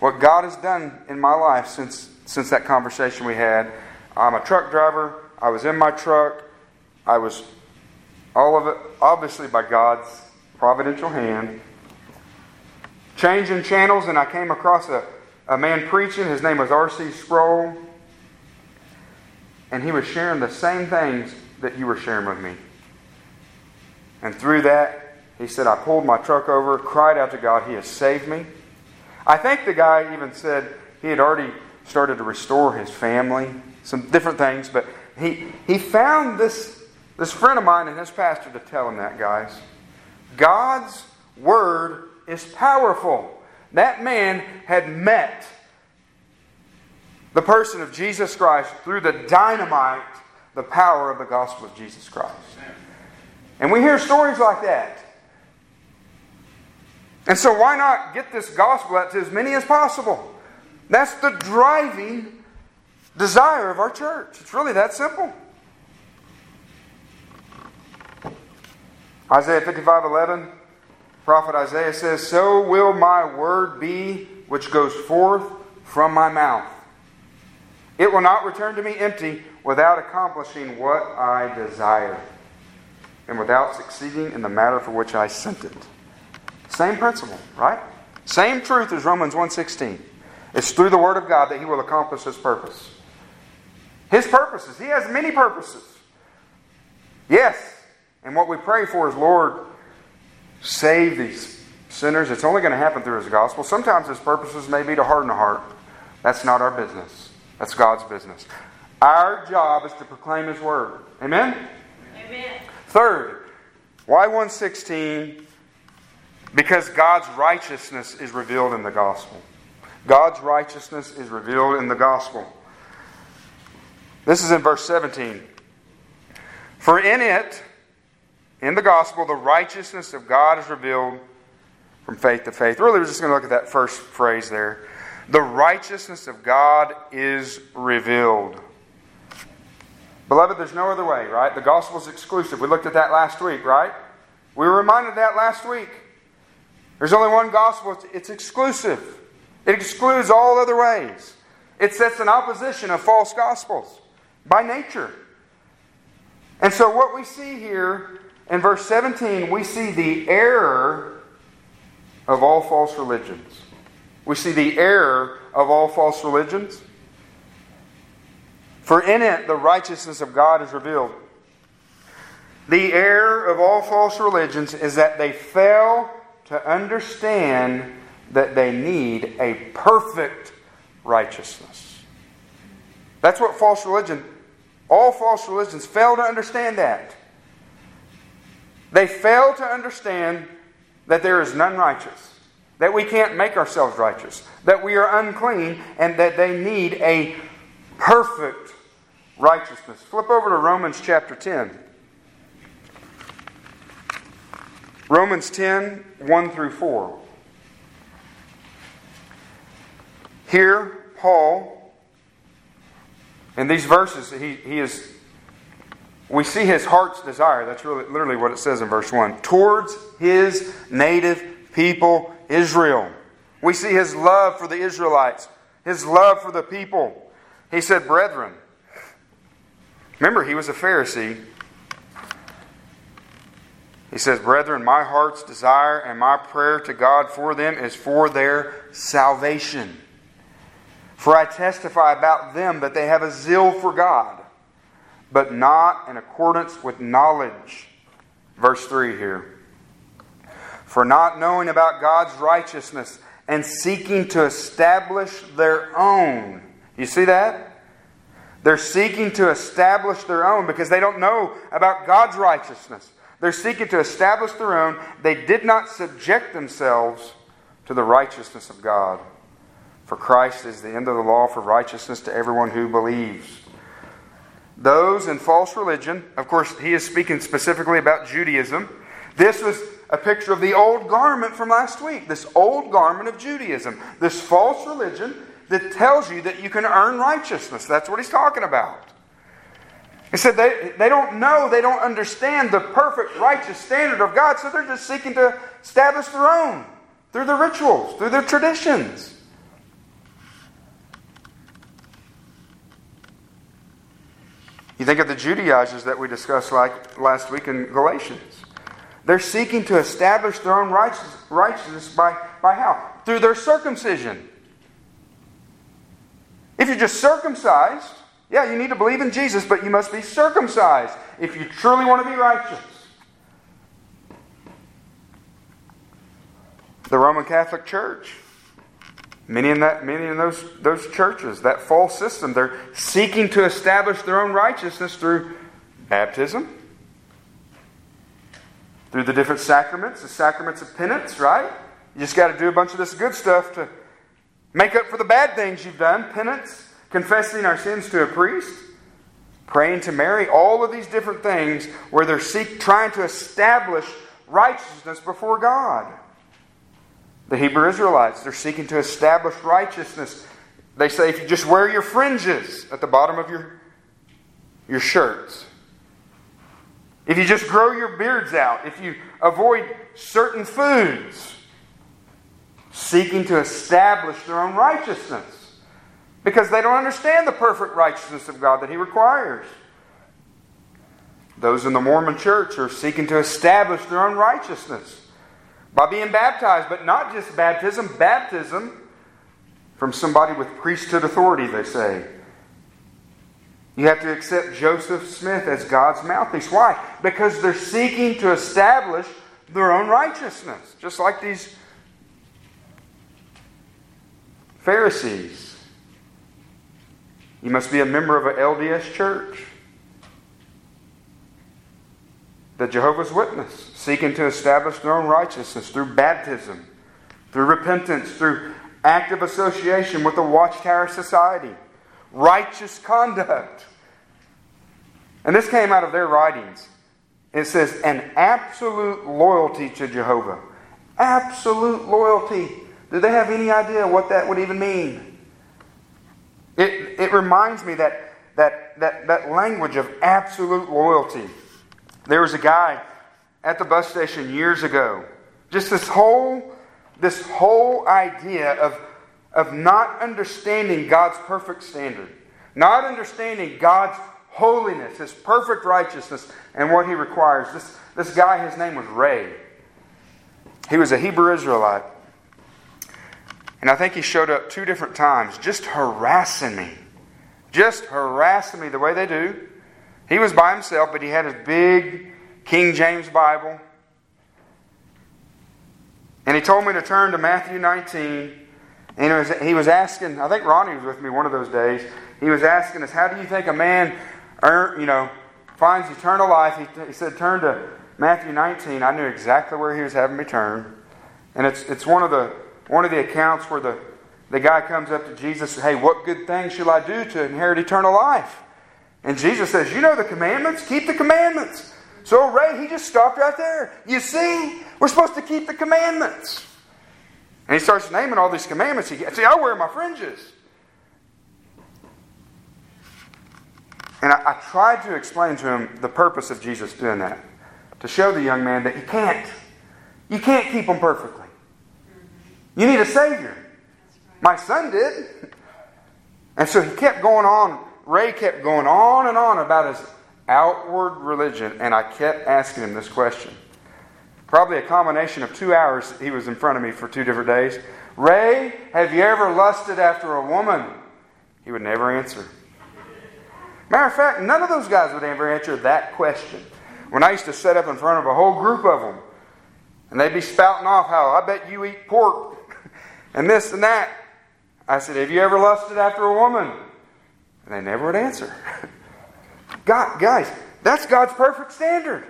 what God has done in my life since, since that conversation we had. I'm a truck driver. I was in my truck. I was, all of it, obviously by God's providential hand, changing channels, and I came across a, a man preaching. His name was R.C. Sproul. And he was sharing the same things that you were sharing with me. And through that, He said, I pulled my truck over, cried out to God, He has saved me. I think the guy even said he had already started to restore his family, some different things, but he, he found this, this friend of mine and his pastor to tell him that, guys. God's word is powerful. That man had met the person of Jesus Christ through the dynamite, the power of the gospel of Jesus Christ. And we hear stories like that. And so, why not get this gospel out to as many as possible? That's the driving desire of our church. It's really that simple. Isaiah 55 11, prophet Isaiah says, So will my word be which goes forth from my mouth. It will not return to me empty without accomplishing what I desire and without succeeding in the matter for which I sent it. Same principle, right? Same truth as Romans 1:16. It's through the word of God that he will accomplish his purpose. His purposes. He has many purposes. Yes. And what we pray for is, Lord, save these sinners. It's only going to happen through his gospel. Sometimes his purposes may be to harden the heart. That's not our business. That's God's business. Our job is to proclaim his word. Amen? Amen. Third, why 116? Because God's righteousness is revealed in the gospel. God's righteousness is revealed in the gospel. This is in verse 17. For in it, in the gospel, the righteousness of God is revealed from faith to faith. Really, we're just going to look at that first phrase there. The righteousness of God is revealed. Beloved, there's no other way, right? The gospel is exclusive. We looked at that last week, right? We were reminded of that last week. There's only one gospel, it's, it's exclusive. It excludes all other ways. It sets an opposition of false gospels by nature. And so, what we see here in verse 17, we see the error of all false religions. We see the error of all false religions. For in it the righteousness of God is revealed. The error of all false religions is that they fail to understand that they need a perfect righteousness. That's what false religion, all false religions fail to understand that. They fail to understand that there is none righteous, that we can't make ourselves righteous, that we are unclean, and that they need a perfect righteousness. Flip over to Romans chapter 10. Romans 10, 1 through 4. Here, Paul, in these verses, he, he is, we see his heart's desire. That's really, literally what it says in verse 1. Towards his native people, Israel. We see his love for the Israelites, his love for the people. He said, Brethren, Remember, he was a Pharisee. He says, Brethren, my heart's desire and my prayer to God for them is for their salvation. For I testify about them that they have a zeal for God, but not in accordance with knowledge. Verse 3 here. For not knowing about God's righteousness and seeking to establish their own. You see that? They're seeking to establish their own because they don't know about God's righteousness. They're seeking to establish their own. They did not subject themselves to the righteousness of God. For Christ is the end of the law for righteousness to everyone who believes. Those in false religion, of course, he is speaking specifically about Judaism. This was a picture of the old garment from last week, this old garment of Judaism, this false religion that tells you that you can earn righteousness. That's what he's talking about. He said they, they don't know, they don't understand the perfect righteous standard of God, so they're just seeking to establish their own through their rituals, through their traditions. You think of the Judaizers that we discussed like last week in Galatians. They're seeking to establish their own righteous, righteousness by, by how? Through their circumcision. If you're just circumcised, yeah, you need to believe in Jesus, but you must be circumcised if you truly want to be righteous. The Roman Catholic Church. Many in that many in those those churches, that false system, they're seeking to establish their own righteousness through baptism, through the different sacraments, the sacraments of penance, right? You just got to do a bunch of this good stuff to make up for the bad things you've done. Penance, confessing our sins to a priest, praying to Mary, all of these different things where they're seek, trying to establish righteousness before God. The Hebrew Israelites, they're seeking to establish righteousness. They say if you just wear your fringes at the bottom of your, your shirts, if you just grow your beards out, if you avoid certain foods, seeking to establish their own righteousness because they don't understand the perfect righteousness of God that He requires. Those in the Mormon church are seeking to establish their own righteousness by being baptized, but not just baptism, baptism from somebody with priesthood authority, they say. You have to accept Joseph Smith as God's mouthpiece. Why? Because they're seeking to establish their own righteousness, just like these Pharisees. You must be a member of an LDS church. The Jehovah's Witness, seeking to establish their own righteousness through baptism, through repentance, through active association with the Watchtower Society righteous conduct. And this came out of their writings. It says, an absolute loyalty to Jehovah. Absolute loyalty. Do they have any idea what that would even mean? It, it reminds me that, that, that, that language of absolute loyalty. There was a guy at the bus station years ago. Just this whole, this whole idea of of not understanding God's perfect standard, not understanding God's holiness, His perfect righteousness, and what He requires. This, this guy, his name was Ray. He was a Hebrew Israelite. And I think he showed up two different times, just harassing me. Just harassing me the way they do. He was by himself, but he had his big King James Bible. And he told me to turn to Matthew 19 and was, he was asking, I think Ronnie was with me one of those days. He was asking us, how do you think a man, earn, you know, finds eternal life? He, he said, turn to Matthew 19. I knew exactly where he was having me turn. And it's, it's one, of the, one of the accounts where the, the guy comes up to Jesus and hey, what good thing shall I do to inherit eternal life? And Jesus says, you know the commandments? Keep the commandments. So Ray, he just stopped right there. You see, we're supposed to keep the commandments. And he starts naming all these commandments. He, see, I wear my fringes. And I, I tried to explain to him the purpose of Jesus doing that. To show the young man that you can't. You can't keep them perfectly. You need a Savior. My son did. And so he kept going on. Ray kept going on and on about his outward religion. And I kept asking him this question Probably a combination of two hours he was in front of me for two different days. Ray, have you ever lusted after a woman? He would never answer. Matter of fact, none of those guys would ever answer that question. When I used to set up in front of a whole group of them, and they'd be spouting off how I bet you eat pork and this and that. I said, Have you ever lusted after a woman? And they never would answer. God, guys, that's God's perfect standard.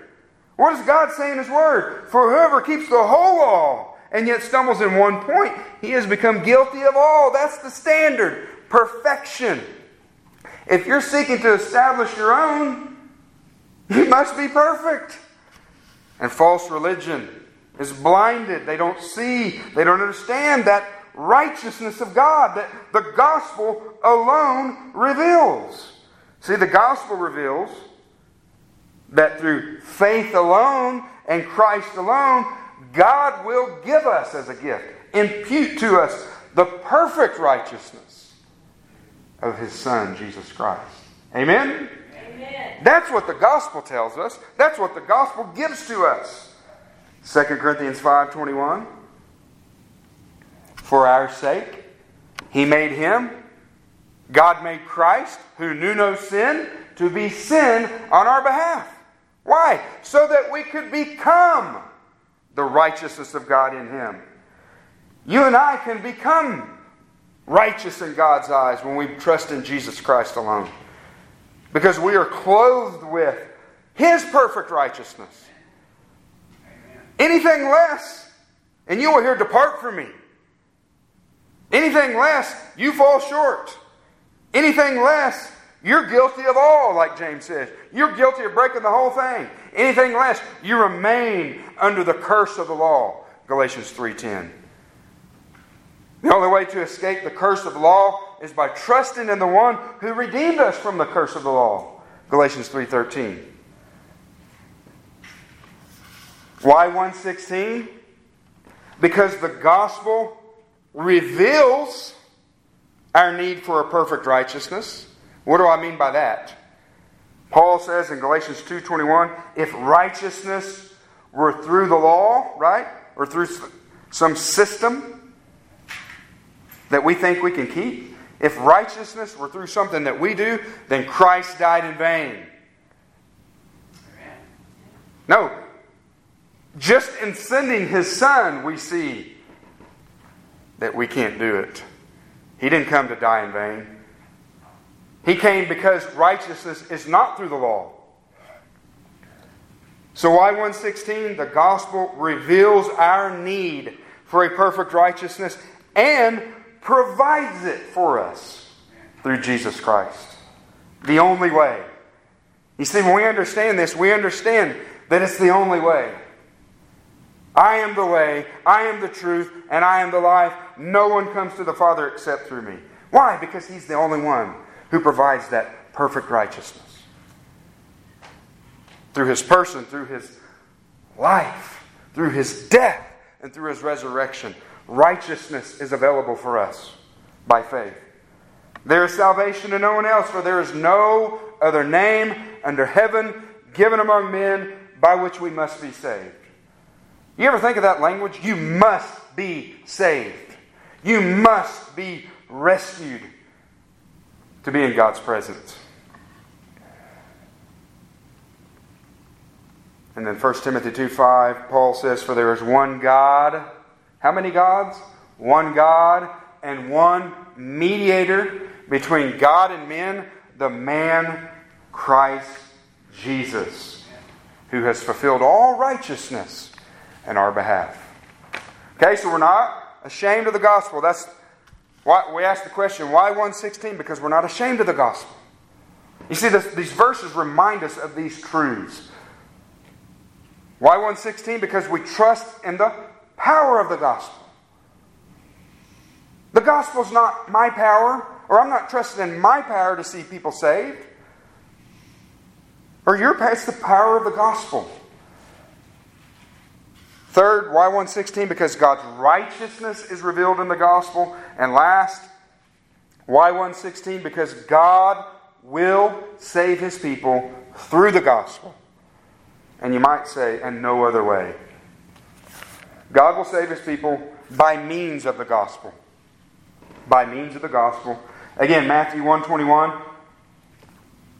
What does God say in His Word? For whoever keeps the whole law and yet stumbles in one point, he has become guilty of all. That's the standard. Perfection. If you're seeking to establish your own, you must be perfect. And false religion is blinded. They don't see, they don't understand that righteousness of God that the gospel alone reveals. See, the gospel reveals that through faith alone and Christ alone, God will give us as a gift, impute to us the perfect righteousness of His Son, Jesus Christ. Amen? Amen? That's what the gospel tells us. That's what the gospel gives to us. 2 Corinthians 5.21 For our sake, He made Him, God made Christ, who knew no sin, to be sin on our behalf why? So that we could become the righteousness of God in Him. You and I can become righteous in God's eyes when we trust in Jesus Christ alone. Because we are clothed with His perfect righteousness. Anything less, and you will hear, Depart from me. Anything less, you fall short. Anything less, you're guilty of all, like James says. You're guilty of breaking the whole thing. Anything less, you remain under the curse of the law. Galatians 3:10. The only way to escape the curse of the law is by trusting in the one who redeemed us from the curse of the law. Galatians 3:13. Why 116? Because the gospel reveals our need for a perfect righteousness. What do I mean by that? Paul says in Galatians 2:21, if righteousness were through the law, right? Or through some system that we think we can keep, if righteousness were through something that we do, then Christ died in vain. No. Just in sending his son, we see that we can't do it. He didn't come to die in vain. He came because righteousness is not through the law. So, why 116? The gospel reveals our need for a perfect righteousness and provides it for us through Jesus Christ. The only way. You see, when we understand this, we understand that it's the only way. I am the way, I am the truth, and I am the life. No one comes to the Father except through me. Why? Because He's the only one who provides that perfect righteousness. Through His person, through His life, through His death, and through His resurrection, righteousness is available for us by faith. There is salvation to no one else, for there is no other name under heaven given among men by which we must be saved. You ever think of that language? You must be saved. You must be rescued to be in God's presence. And then 1 Timothy 2 5, Paul says, For there is one God. How many gods? One God and one mediator between God and men, the man Christ Jesus, who has fulfilled all righteousness in our behalf. Okay, so we're not ashamed of the gospel. That's why we ask the question, why 116? Because we're not ashamed of the gospel. You see, this, these verses remind us of these truths. Why 116? Because we trust in the power of the gospel. The gospel is not my power, or I'm not trusting in my power to see people saved. Or your it's the power of the gospel. Third, why 116? Because God's righteousness is revealed in the gospel. And last, why 116? Because God will save his people through the gospel. And you might say, and no other way. God will save his people by means of the gospel. By means of the gospel. Again, Matthew 121.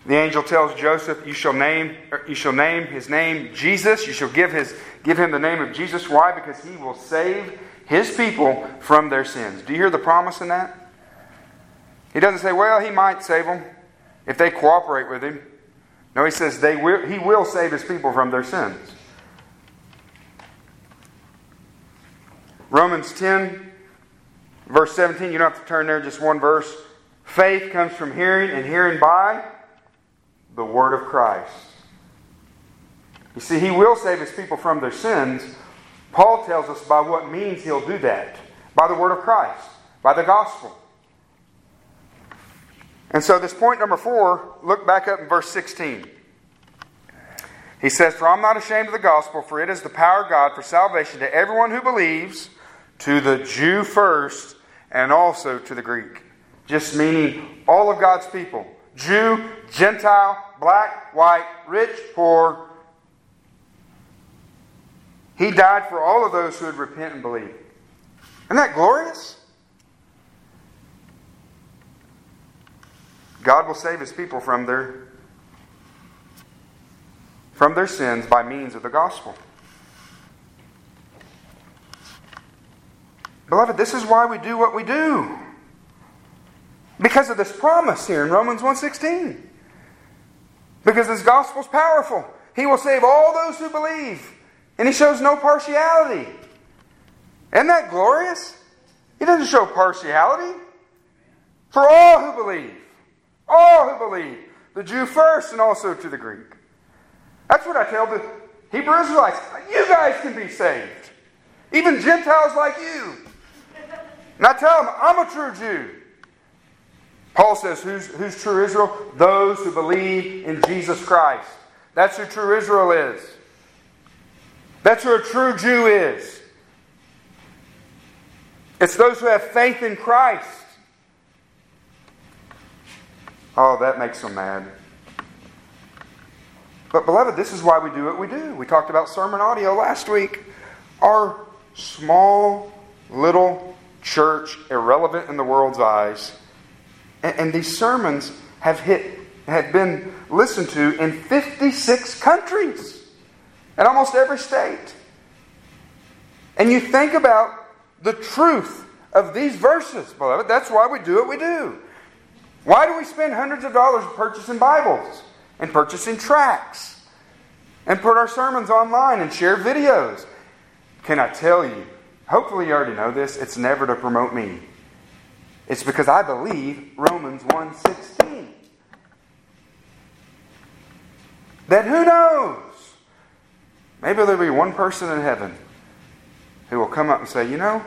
The angel tells Joseph, You shall name er, you shall name his name Jesus. You shall give his give him the name of Jesus. Why? Because he will save his people from their sins. Do you hear the promise in that? He doesn't say, Well, he might save them if they cooperate with him. No, he says they will, he will save his people from their sins. Romans 10, verse 17, you don't have to turn there, just one verse. Faith comes from hearing, and hearing by the word of Christ. You see, he will save his people from their sins. Paul tells us by what means he'll do that by the word of Christ, by the gospel. And so, this point number four, look back up in verse 16. He says, For I'm not ashamed of the gospel, for it is the power of God for salvation to everyone who believes, to the Jew first, and also to the Greek. Just meaning all of God's people Jew, Gentile, black, white, rich, poor. He died for all of those who would repent and believe. Isn't that glorious? God will save his people from their from their sins by means of the gospel. Beloved, this is why we do what we do. Because of this promise here in Romans 1:16. Because this gospel is powerful. He will save all those who believe. And he shows no partiality. Isn't that glorious? He doesn't show partiality. For all who believe. All who believe. The Jew first and also to the Greek. That's what I tell the Hebrew Israelites. You guys can be saved. Even Gentiles like you. And I tell them, I'm a true Jew. Paul says, who's, who's true Israel? Those who believe in Jesus Christ. That's who true Israel is. That's who a true Jew is. It's those who have faith in Christ. Oh, that makes them mad. But, beloved, this is why we do what we do. We talked about sermon audio last week. Our small, little church, irrelevant in the world's eyes, and, and these sermons have hit, have been listened to in 56 countries, in almost every state. And you think about the truth of these verses, beloved. That's why we do what we do. Why do we spend hundreds of dollars purchasing Bibles and purchasing tracts and put our sermons online and share videos? Can I tell you? Hopefully, you already know this. It's never to promote me. It's because I believe Romans 1:16. That who knows? Maybe there'll be one person in heaven who will come up and say, "You know,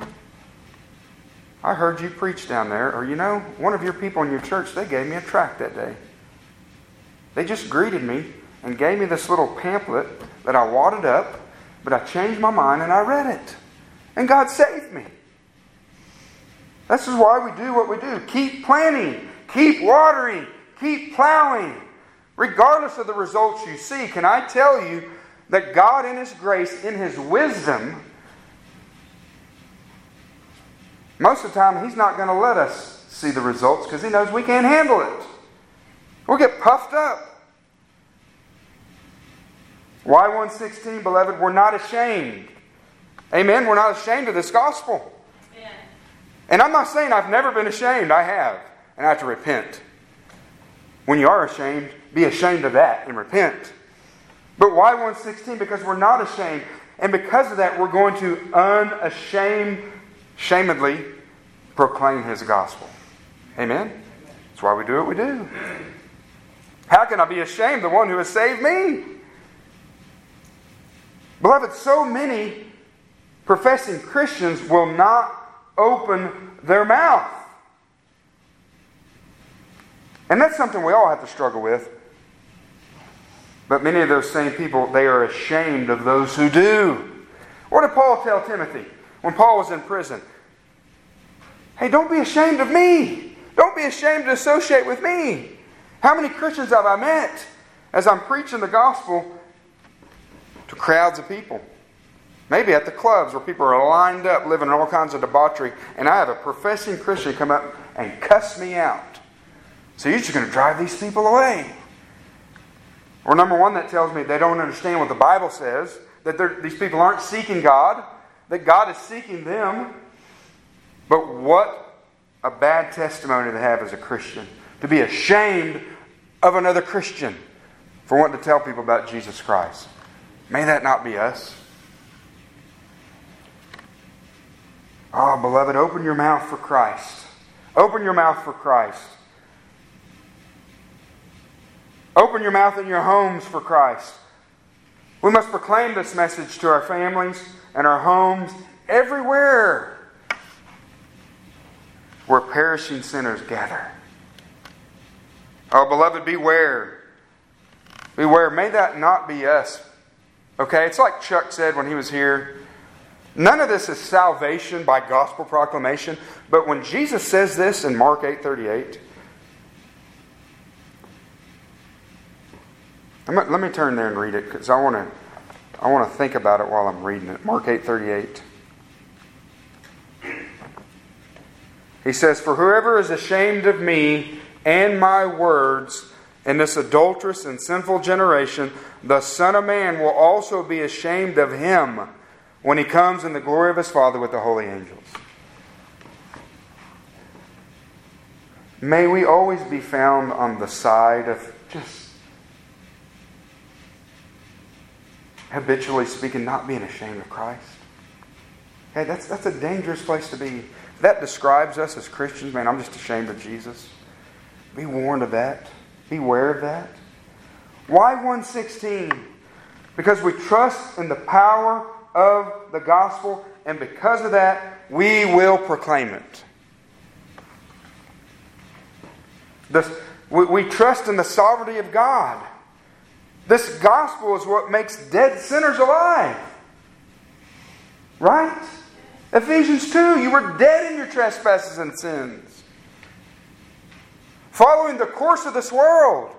I heard you preach down there, or you know, one of your people in your church, they gave me a tract that day. They just greeted me and gave me this little pamphlet that I wadded up, but I changed my mind and I read it. And God me. This is why we do what we do. Keep planting, keep watering, keep plowing. Regardless of the results you see, can I tell you that God, in His grace, in His wisdom, most of the time, He's not going to let us see the results because He knows we can't handle it. We'll get puffed up. Why 116, beloved? We're not ashamed. Amen. We're not ashamed of this gospel. And I'm not saying I've never been ashamed. I have. And I have to repent. When you are ashamed, be ashamed of that and repent. But why 116? Because we're not ashamed. And because of that, we're going to unashamed shamedly proclaim his gospel. Amen? That's why we do what we do. How can I be ashamed the one who has saved me? Beloved, so many professing Christians will not open their mouth. And that's something we all have to struggle with. But many of those same people, they are ashamed of those who do. What did Paul tell Timothy when Paul was in prison? Hey, don't be ashamed of me. Don't be ashamed to associate with me. How many Christians have I met as I'm preaching the gospel to crowds of people? Maybe at the clubs where people are lined up living in all kinds of debauchery, and I have a professing Christian come up and cuss me out. So you're just going to drive these people away. Or number one, that tells me they don't understand what the Bible says, that these people aren't seeking God, that God is seeking them. But what a bad testimony to have as a Christian. To be ashamed of another Christian for wanting to tell people about Jesus Christ. May that not be us. Oh, beloved, open your mouth for Christ. Open your mouth for Christ. Open your mouth in your homes for Christ. We must proclaim this message to our families and our homes everywhere where perishing sinners gather. Oh, beloved, beware. Beware. May that not be us. Okay? It's like Chuck said when he was here. None of this is salvation by gospel proclamation, but when Jesus says this in Mark 8:38, let me turn there and read it because I want to I want to think about it while I'm reading it. Mark 8:38. He says, For whoever is ashamed of me and my words in this adulterous and sinful generation, the Son of Man will also be ashamed of him when he comes in the glory of his Father with the holy angels. May we always be found on the side of just habitually speaking, not being ashamed of Christ. Hey, that's, that's a dangerous place to be. That describes us as Christians. Man, I'm just ashamed of Jesus. Be warned of that. Beware of that. Why One:16? Because we trust in the power of the gospel, and because of that, we will proclaim it. We, we trust in the sovereignty of God. This gospel is what makes dead sinners alive. Right? Ephesians 2, you were dead in your trespasses and sins. Following the course of this world,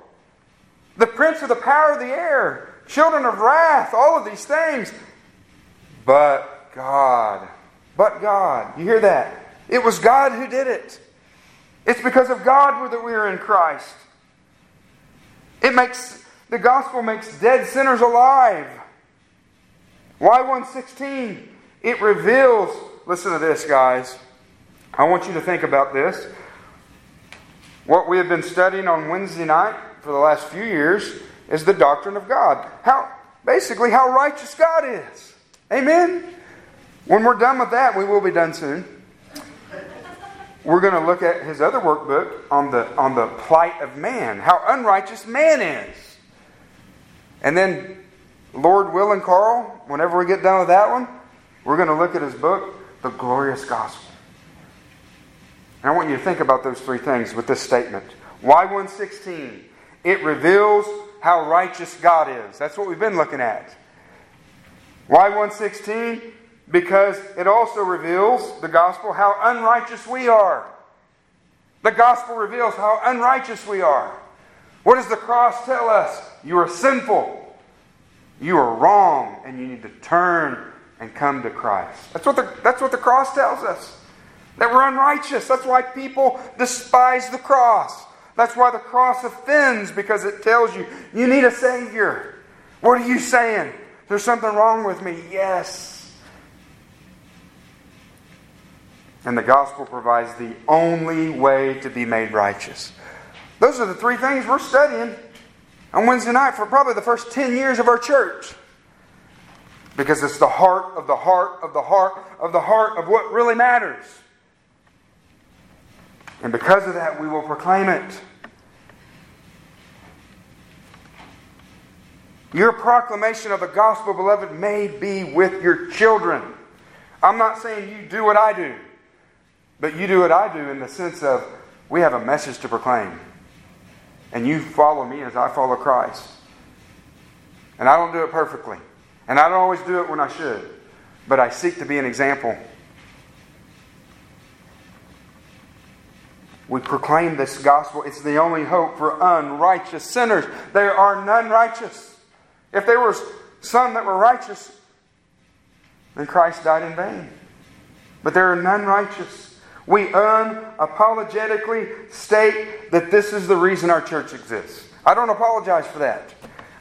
the prince of the power of the air, children of wrath, all of these things. But God, but God. You hear that? It was God who did it. It's because of God that we are in Christ. It makes the gospel makes dead sinners alive. Why One:16? It reveals, listen to this, guys. I want you to think about this. What we have been studying on Wednesday night for the last few years is the doctrine of God. How basically how righteous God is. Amen. When we're done with that, we will be done soon. We're going to look at his other workbook on the on the plight of man, how unrighteous man is. And then Lord Will and Carl, whenever we get done with that one, we're going to look at his book, The Glorious Gospel. And I want you to think about those three things with this statement. Why One:16? It reveals how righteous God is. That's what we've been looking at. Why One:16? Because it also reveals the gospel how unrighteous we are. The gospel reveals how unrighteous we are. What does the cross tell us? You are sinful. You are wrong, and you need to turn and come to Christ. That's what the, that's what the cross tells us. That we're unrighteous. That's why people despise the cross. That's why the cross offends, because it tells you you need a Savior. What are you saying? There's something wrong with me. Yes. And the gospel provides the only way to be made righteous. Those are the three things we're studying on Wednesday night for probably the first 10 years of our church. Because it's the heart of the heart of the heart of the heart of what really matters. And because of that, we will proclaim it. Your proclamation of the gospel, beloved, may be with your children. I'm not saying you do what I do, but you do what I do in the sense of we have a message to proclaim. And you follow me as I follow Christ. And I don't do it perfectly. And I don't always do it when I should. But I seek to be an example. We proclaim this gospel. It's the only hope for unrighteous sinners. There are none righteous. If there was some that were righteous, then Christ died in vain. But there are none righteous. We unapologetically state that this is the reason our church exists. I don't apologize for that.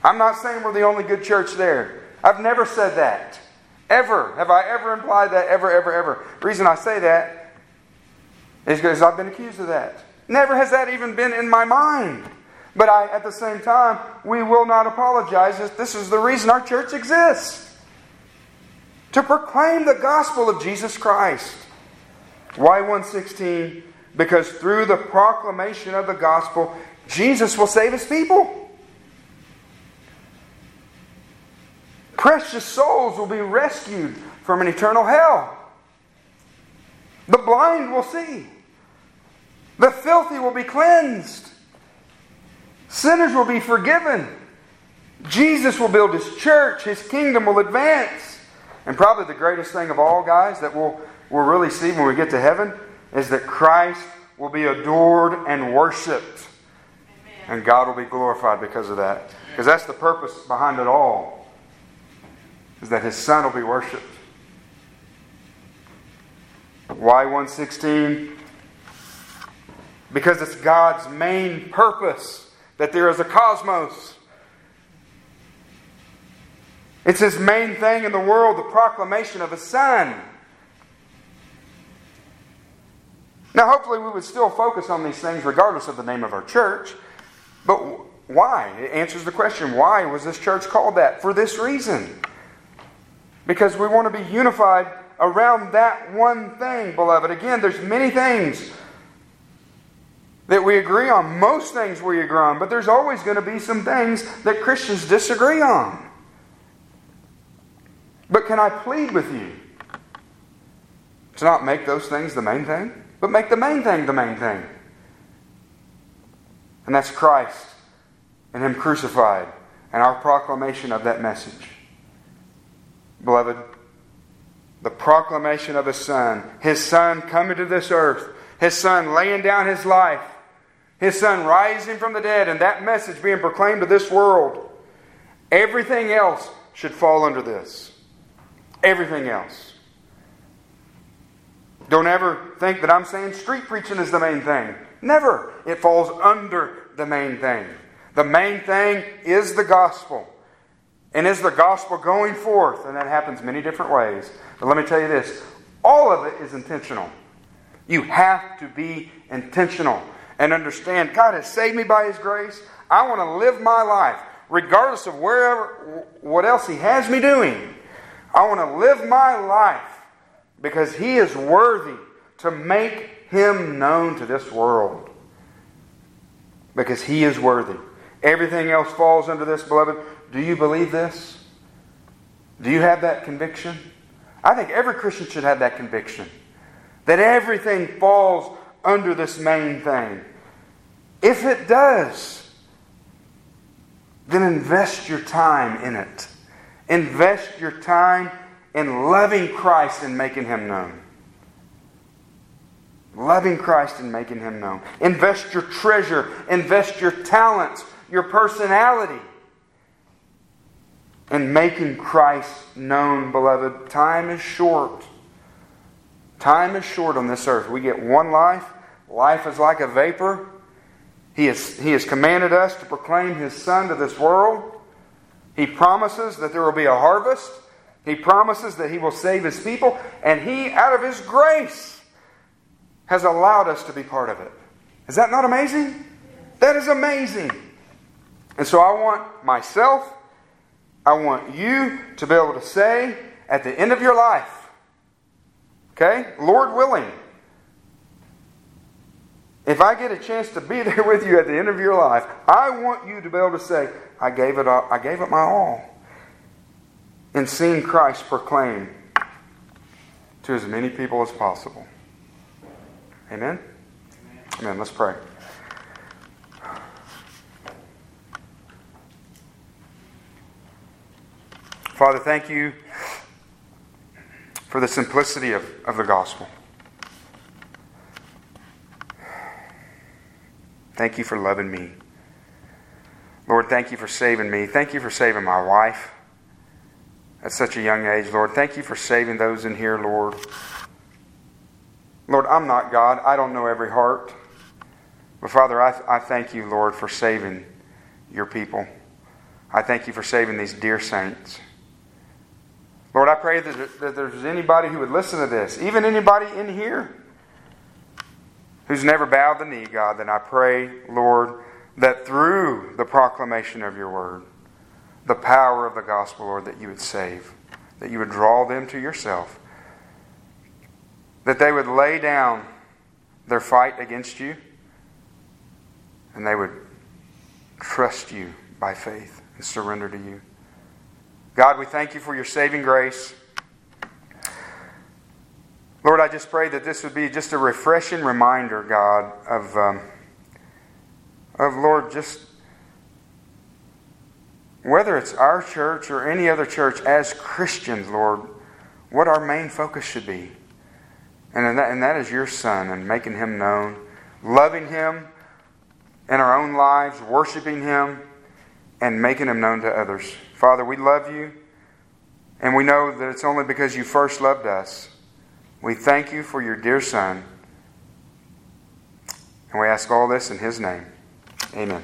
I'm not saying we're the only good church there. I've never said that. Ever. Have I ever implied that? Ever, ever, ever. The reason I say that is because I've been accused of that. Never has that even been in my mind. But I, at the same time, we will not apologize. This is the reason our church exists to proclaim the gospel of Jesus Christ. Why One:16? Because through the proclamation of the gospel, Jesus will save his people. Precious souls will be rescued from an eternal hell. The blind will see. The filthy will be cleansed. Sinners will be forgiven. Jesus will build his church. His kingdom will advance. And probably the greatest thing of all, guys, that we'll, we'll really see when we get to heaven is that Christ will be adored and worshiped. Amen. And God will be glorified because of that. Because that's the purpose behind it all. Is that his son will be worshiped. Why One:16? Because it's God's main purpose that there is a cosmos. It's his main thing in the world, the proclamation of his son. Now, hopefully, we would still focus on these things regardless of the name of our church. But why? It answers the question why was this church called that? For this reason. Because we want to be unified around that one thing, beloved. Again, there's many things that we agree on. Most things we agree on, but there's always going to be some things that Christians disagree on. But can I plead with you to not make those things the main thing, but make the main thing the main thing? And that's Christ and Him crucified and our proclamation of that message. Beloved, the proclamation of His Son, His Son coming to this earth, His Son laying down His life, His Son rising from the dead, and that message being proclaimed to this world. Everything else should fall under this. Everything else. Don't ever think that I'm saying street preaching is the main thing. Never. It falls under the main thing. The main thing is the gospel. And is the gospel going forth? And that happens many different ways. But let me tell you this all of it is intentional. You have to be intentional and understand God has saved me by His grace. I want to live my life, regardless of wherever, what else He has me doing. I want to live my life because He is worthy to make Him known to this world. Because He is worthy. Everything else falls under this, beloved. Do you believe this? Do you have that conviction? I think every Christian should have that conviction that everything falls under this main thing. If it does, then invest your time in it. Invest your time in loving Christ and making Him known. Loving Christ and making Him known. Invest your treasure, invest your talents, your personality in making Christ known, beloved. Time is short. Time is short on this earth. We get one life. Life is like a vapor. He has, he has commanded us to proclaim His Son to this world. He promises that there will be a harvest. He promises that He will save His people. And He, out of His grace, has allowed us to be part of it. Is that not amazing? That is amazing. And so I want myself, I want you to be able to say at the end of your life, okay, Lord willing, if I get a chance to be there with you at the end of your life, I want you to be able to say, I gave it all, I gave it my all. And seeing Christ proclaimed to as many people as possible. Amen? Amen. Amen. Let's pray. Father, thank you for the simplicity of, of the gospel. Thank you for loving me. Lord, thank you for saving me. Thank you for saving my wife at such a young age, Lord. Thank you for saving those in here, Lord. Lord, I'm not God. I don't know every heart. But Father, I, I thank you, Lord, for saving your people. I thank you for saving these dear saints. Lord, I pray that, that there's anybody who would listen to this, even anybody in here who's never bowed the knee, God, then I pray, Lord, that through the proclamation of your word, the power of the gospel, Lord, that you would save, that you would draw them to yourself, that they would lay down their fight against you, and they would trust you by faith and surrender to you. God, we thank you for your saving grace. Lord, I just pray that this would be just a refreshing reminder, God, of, um, of Lord, just whether it's our church or any other church, as Christians, Lord, what our main focus should be. And that, and that is your Son and making him known, loving him in our own lives, worshiping him, and making him known to others. Father, we love you, and we know that it's only because you first loved us. We thank you for your dear Son, and we ask all this in his name. Amen.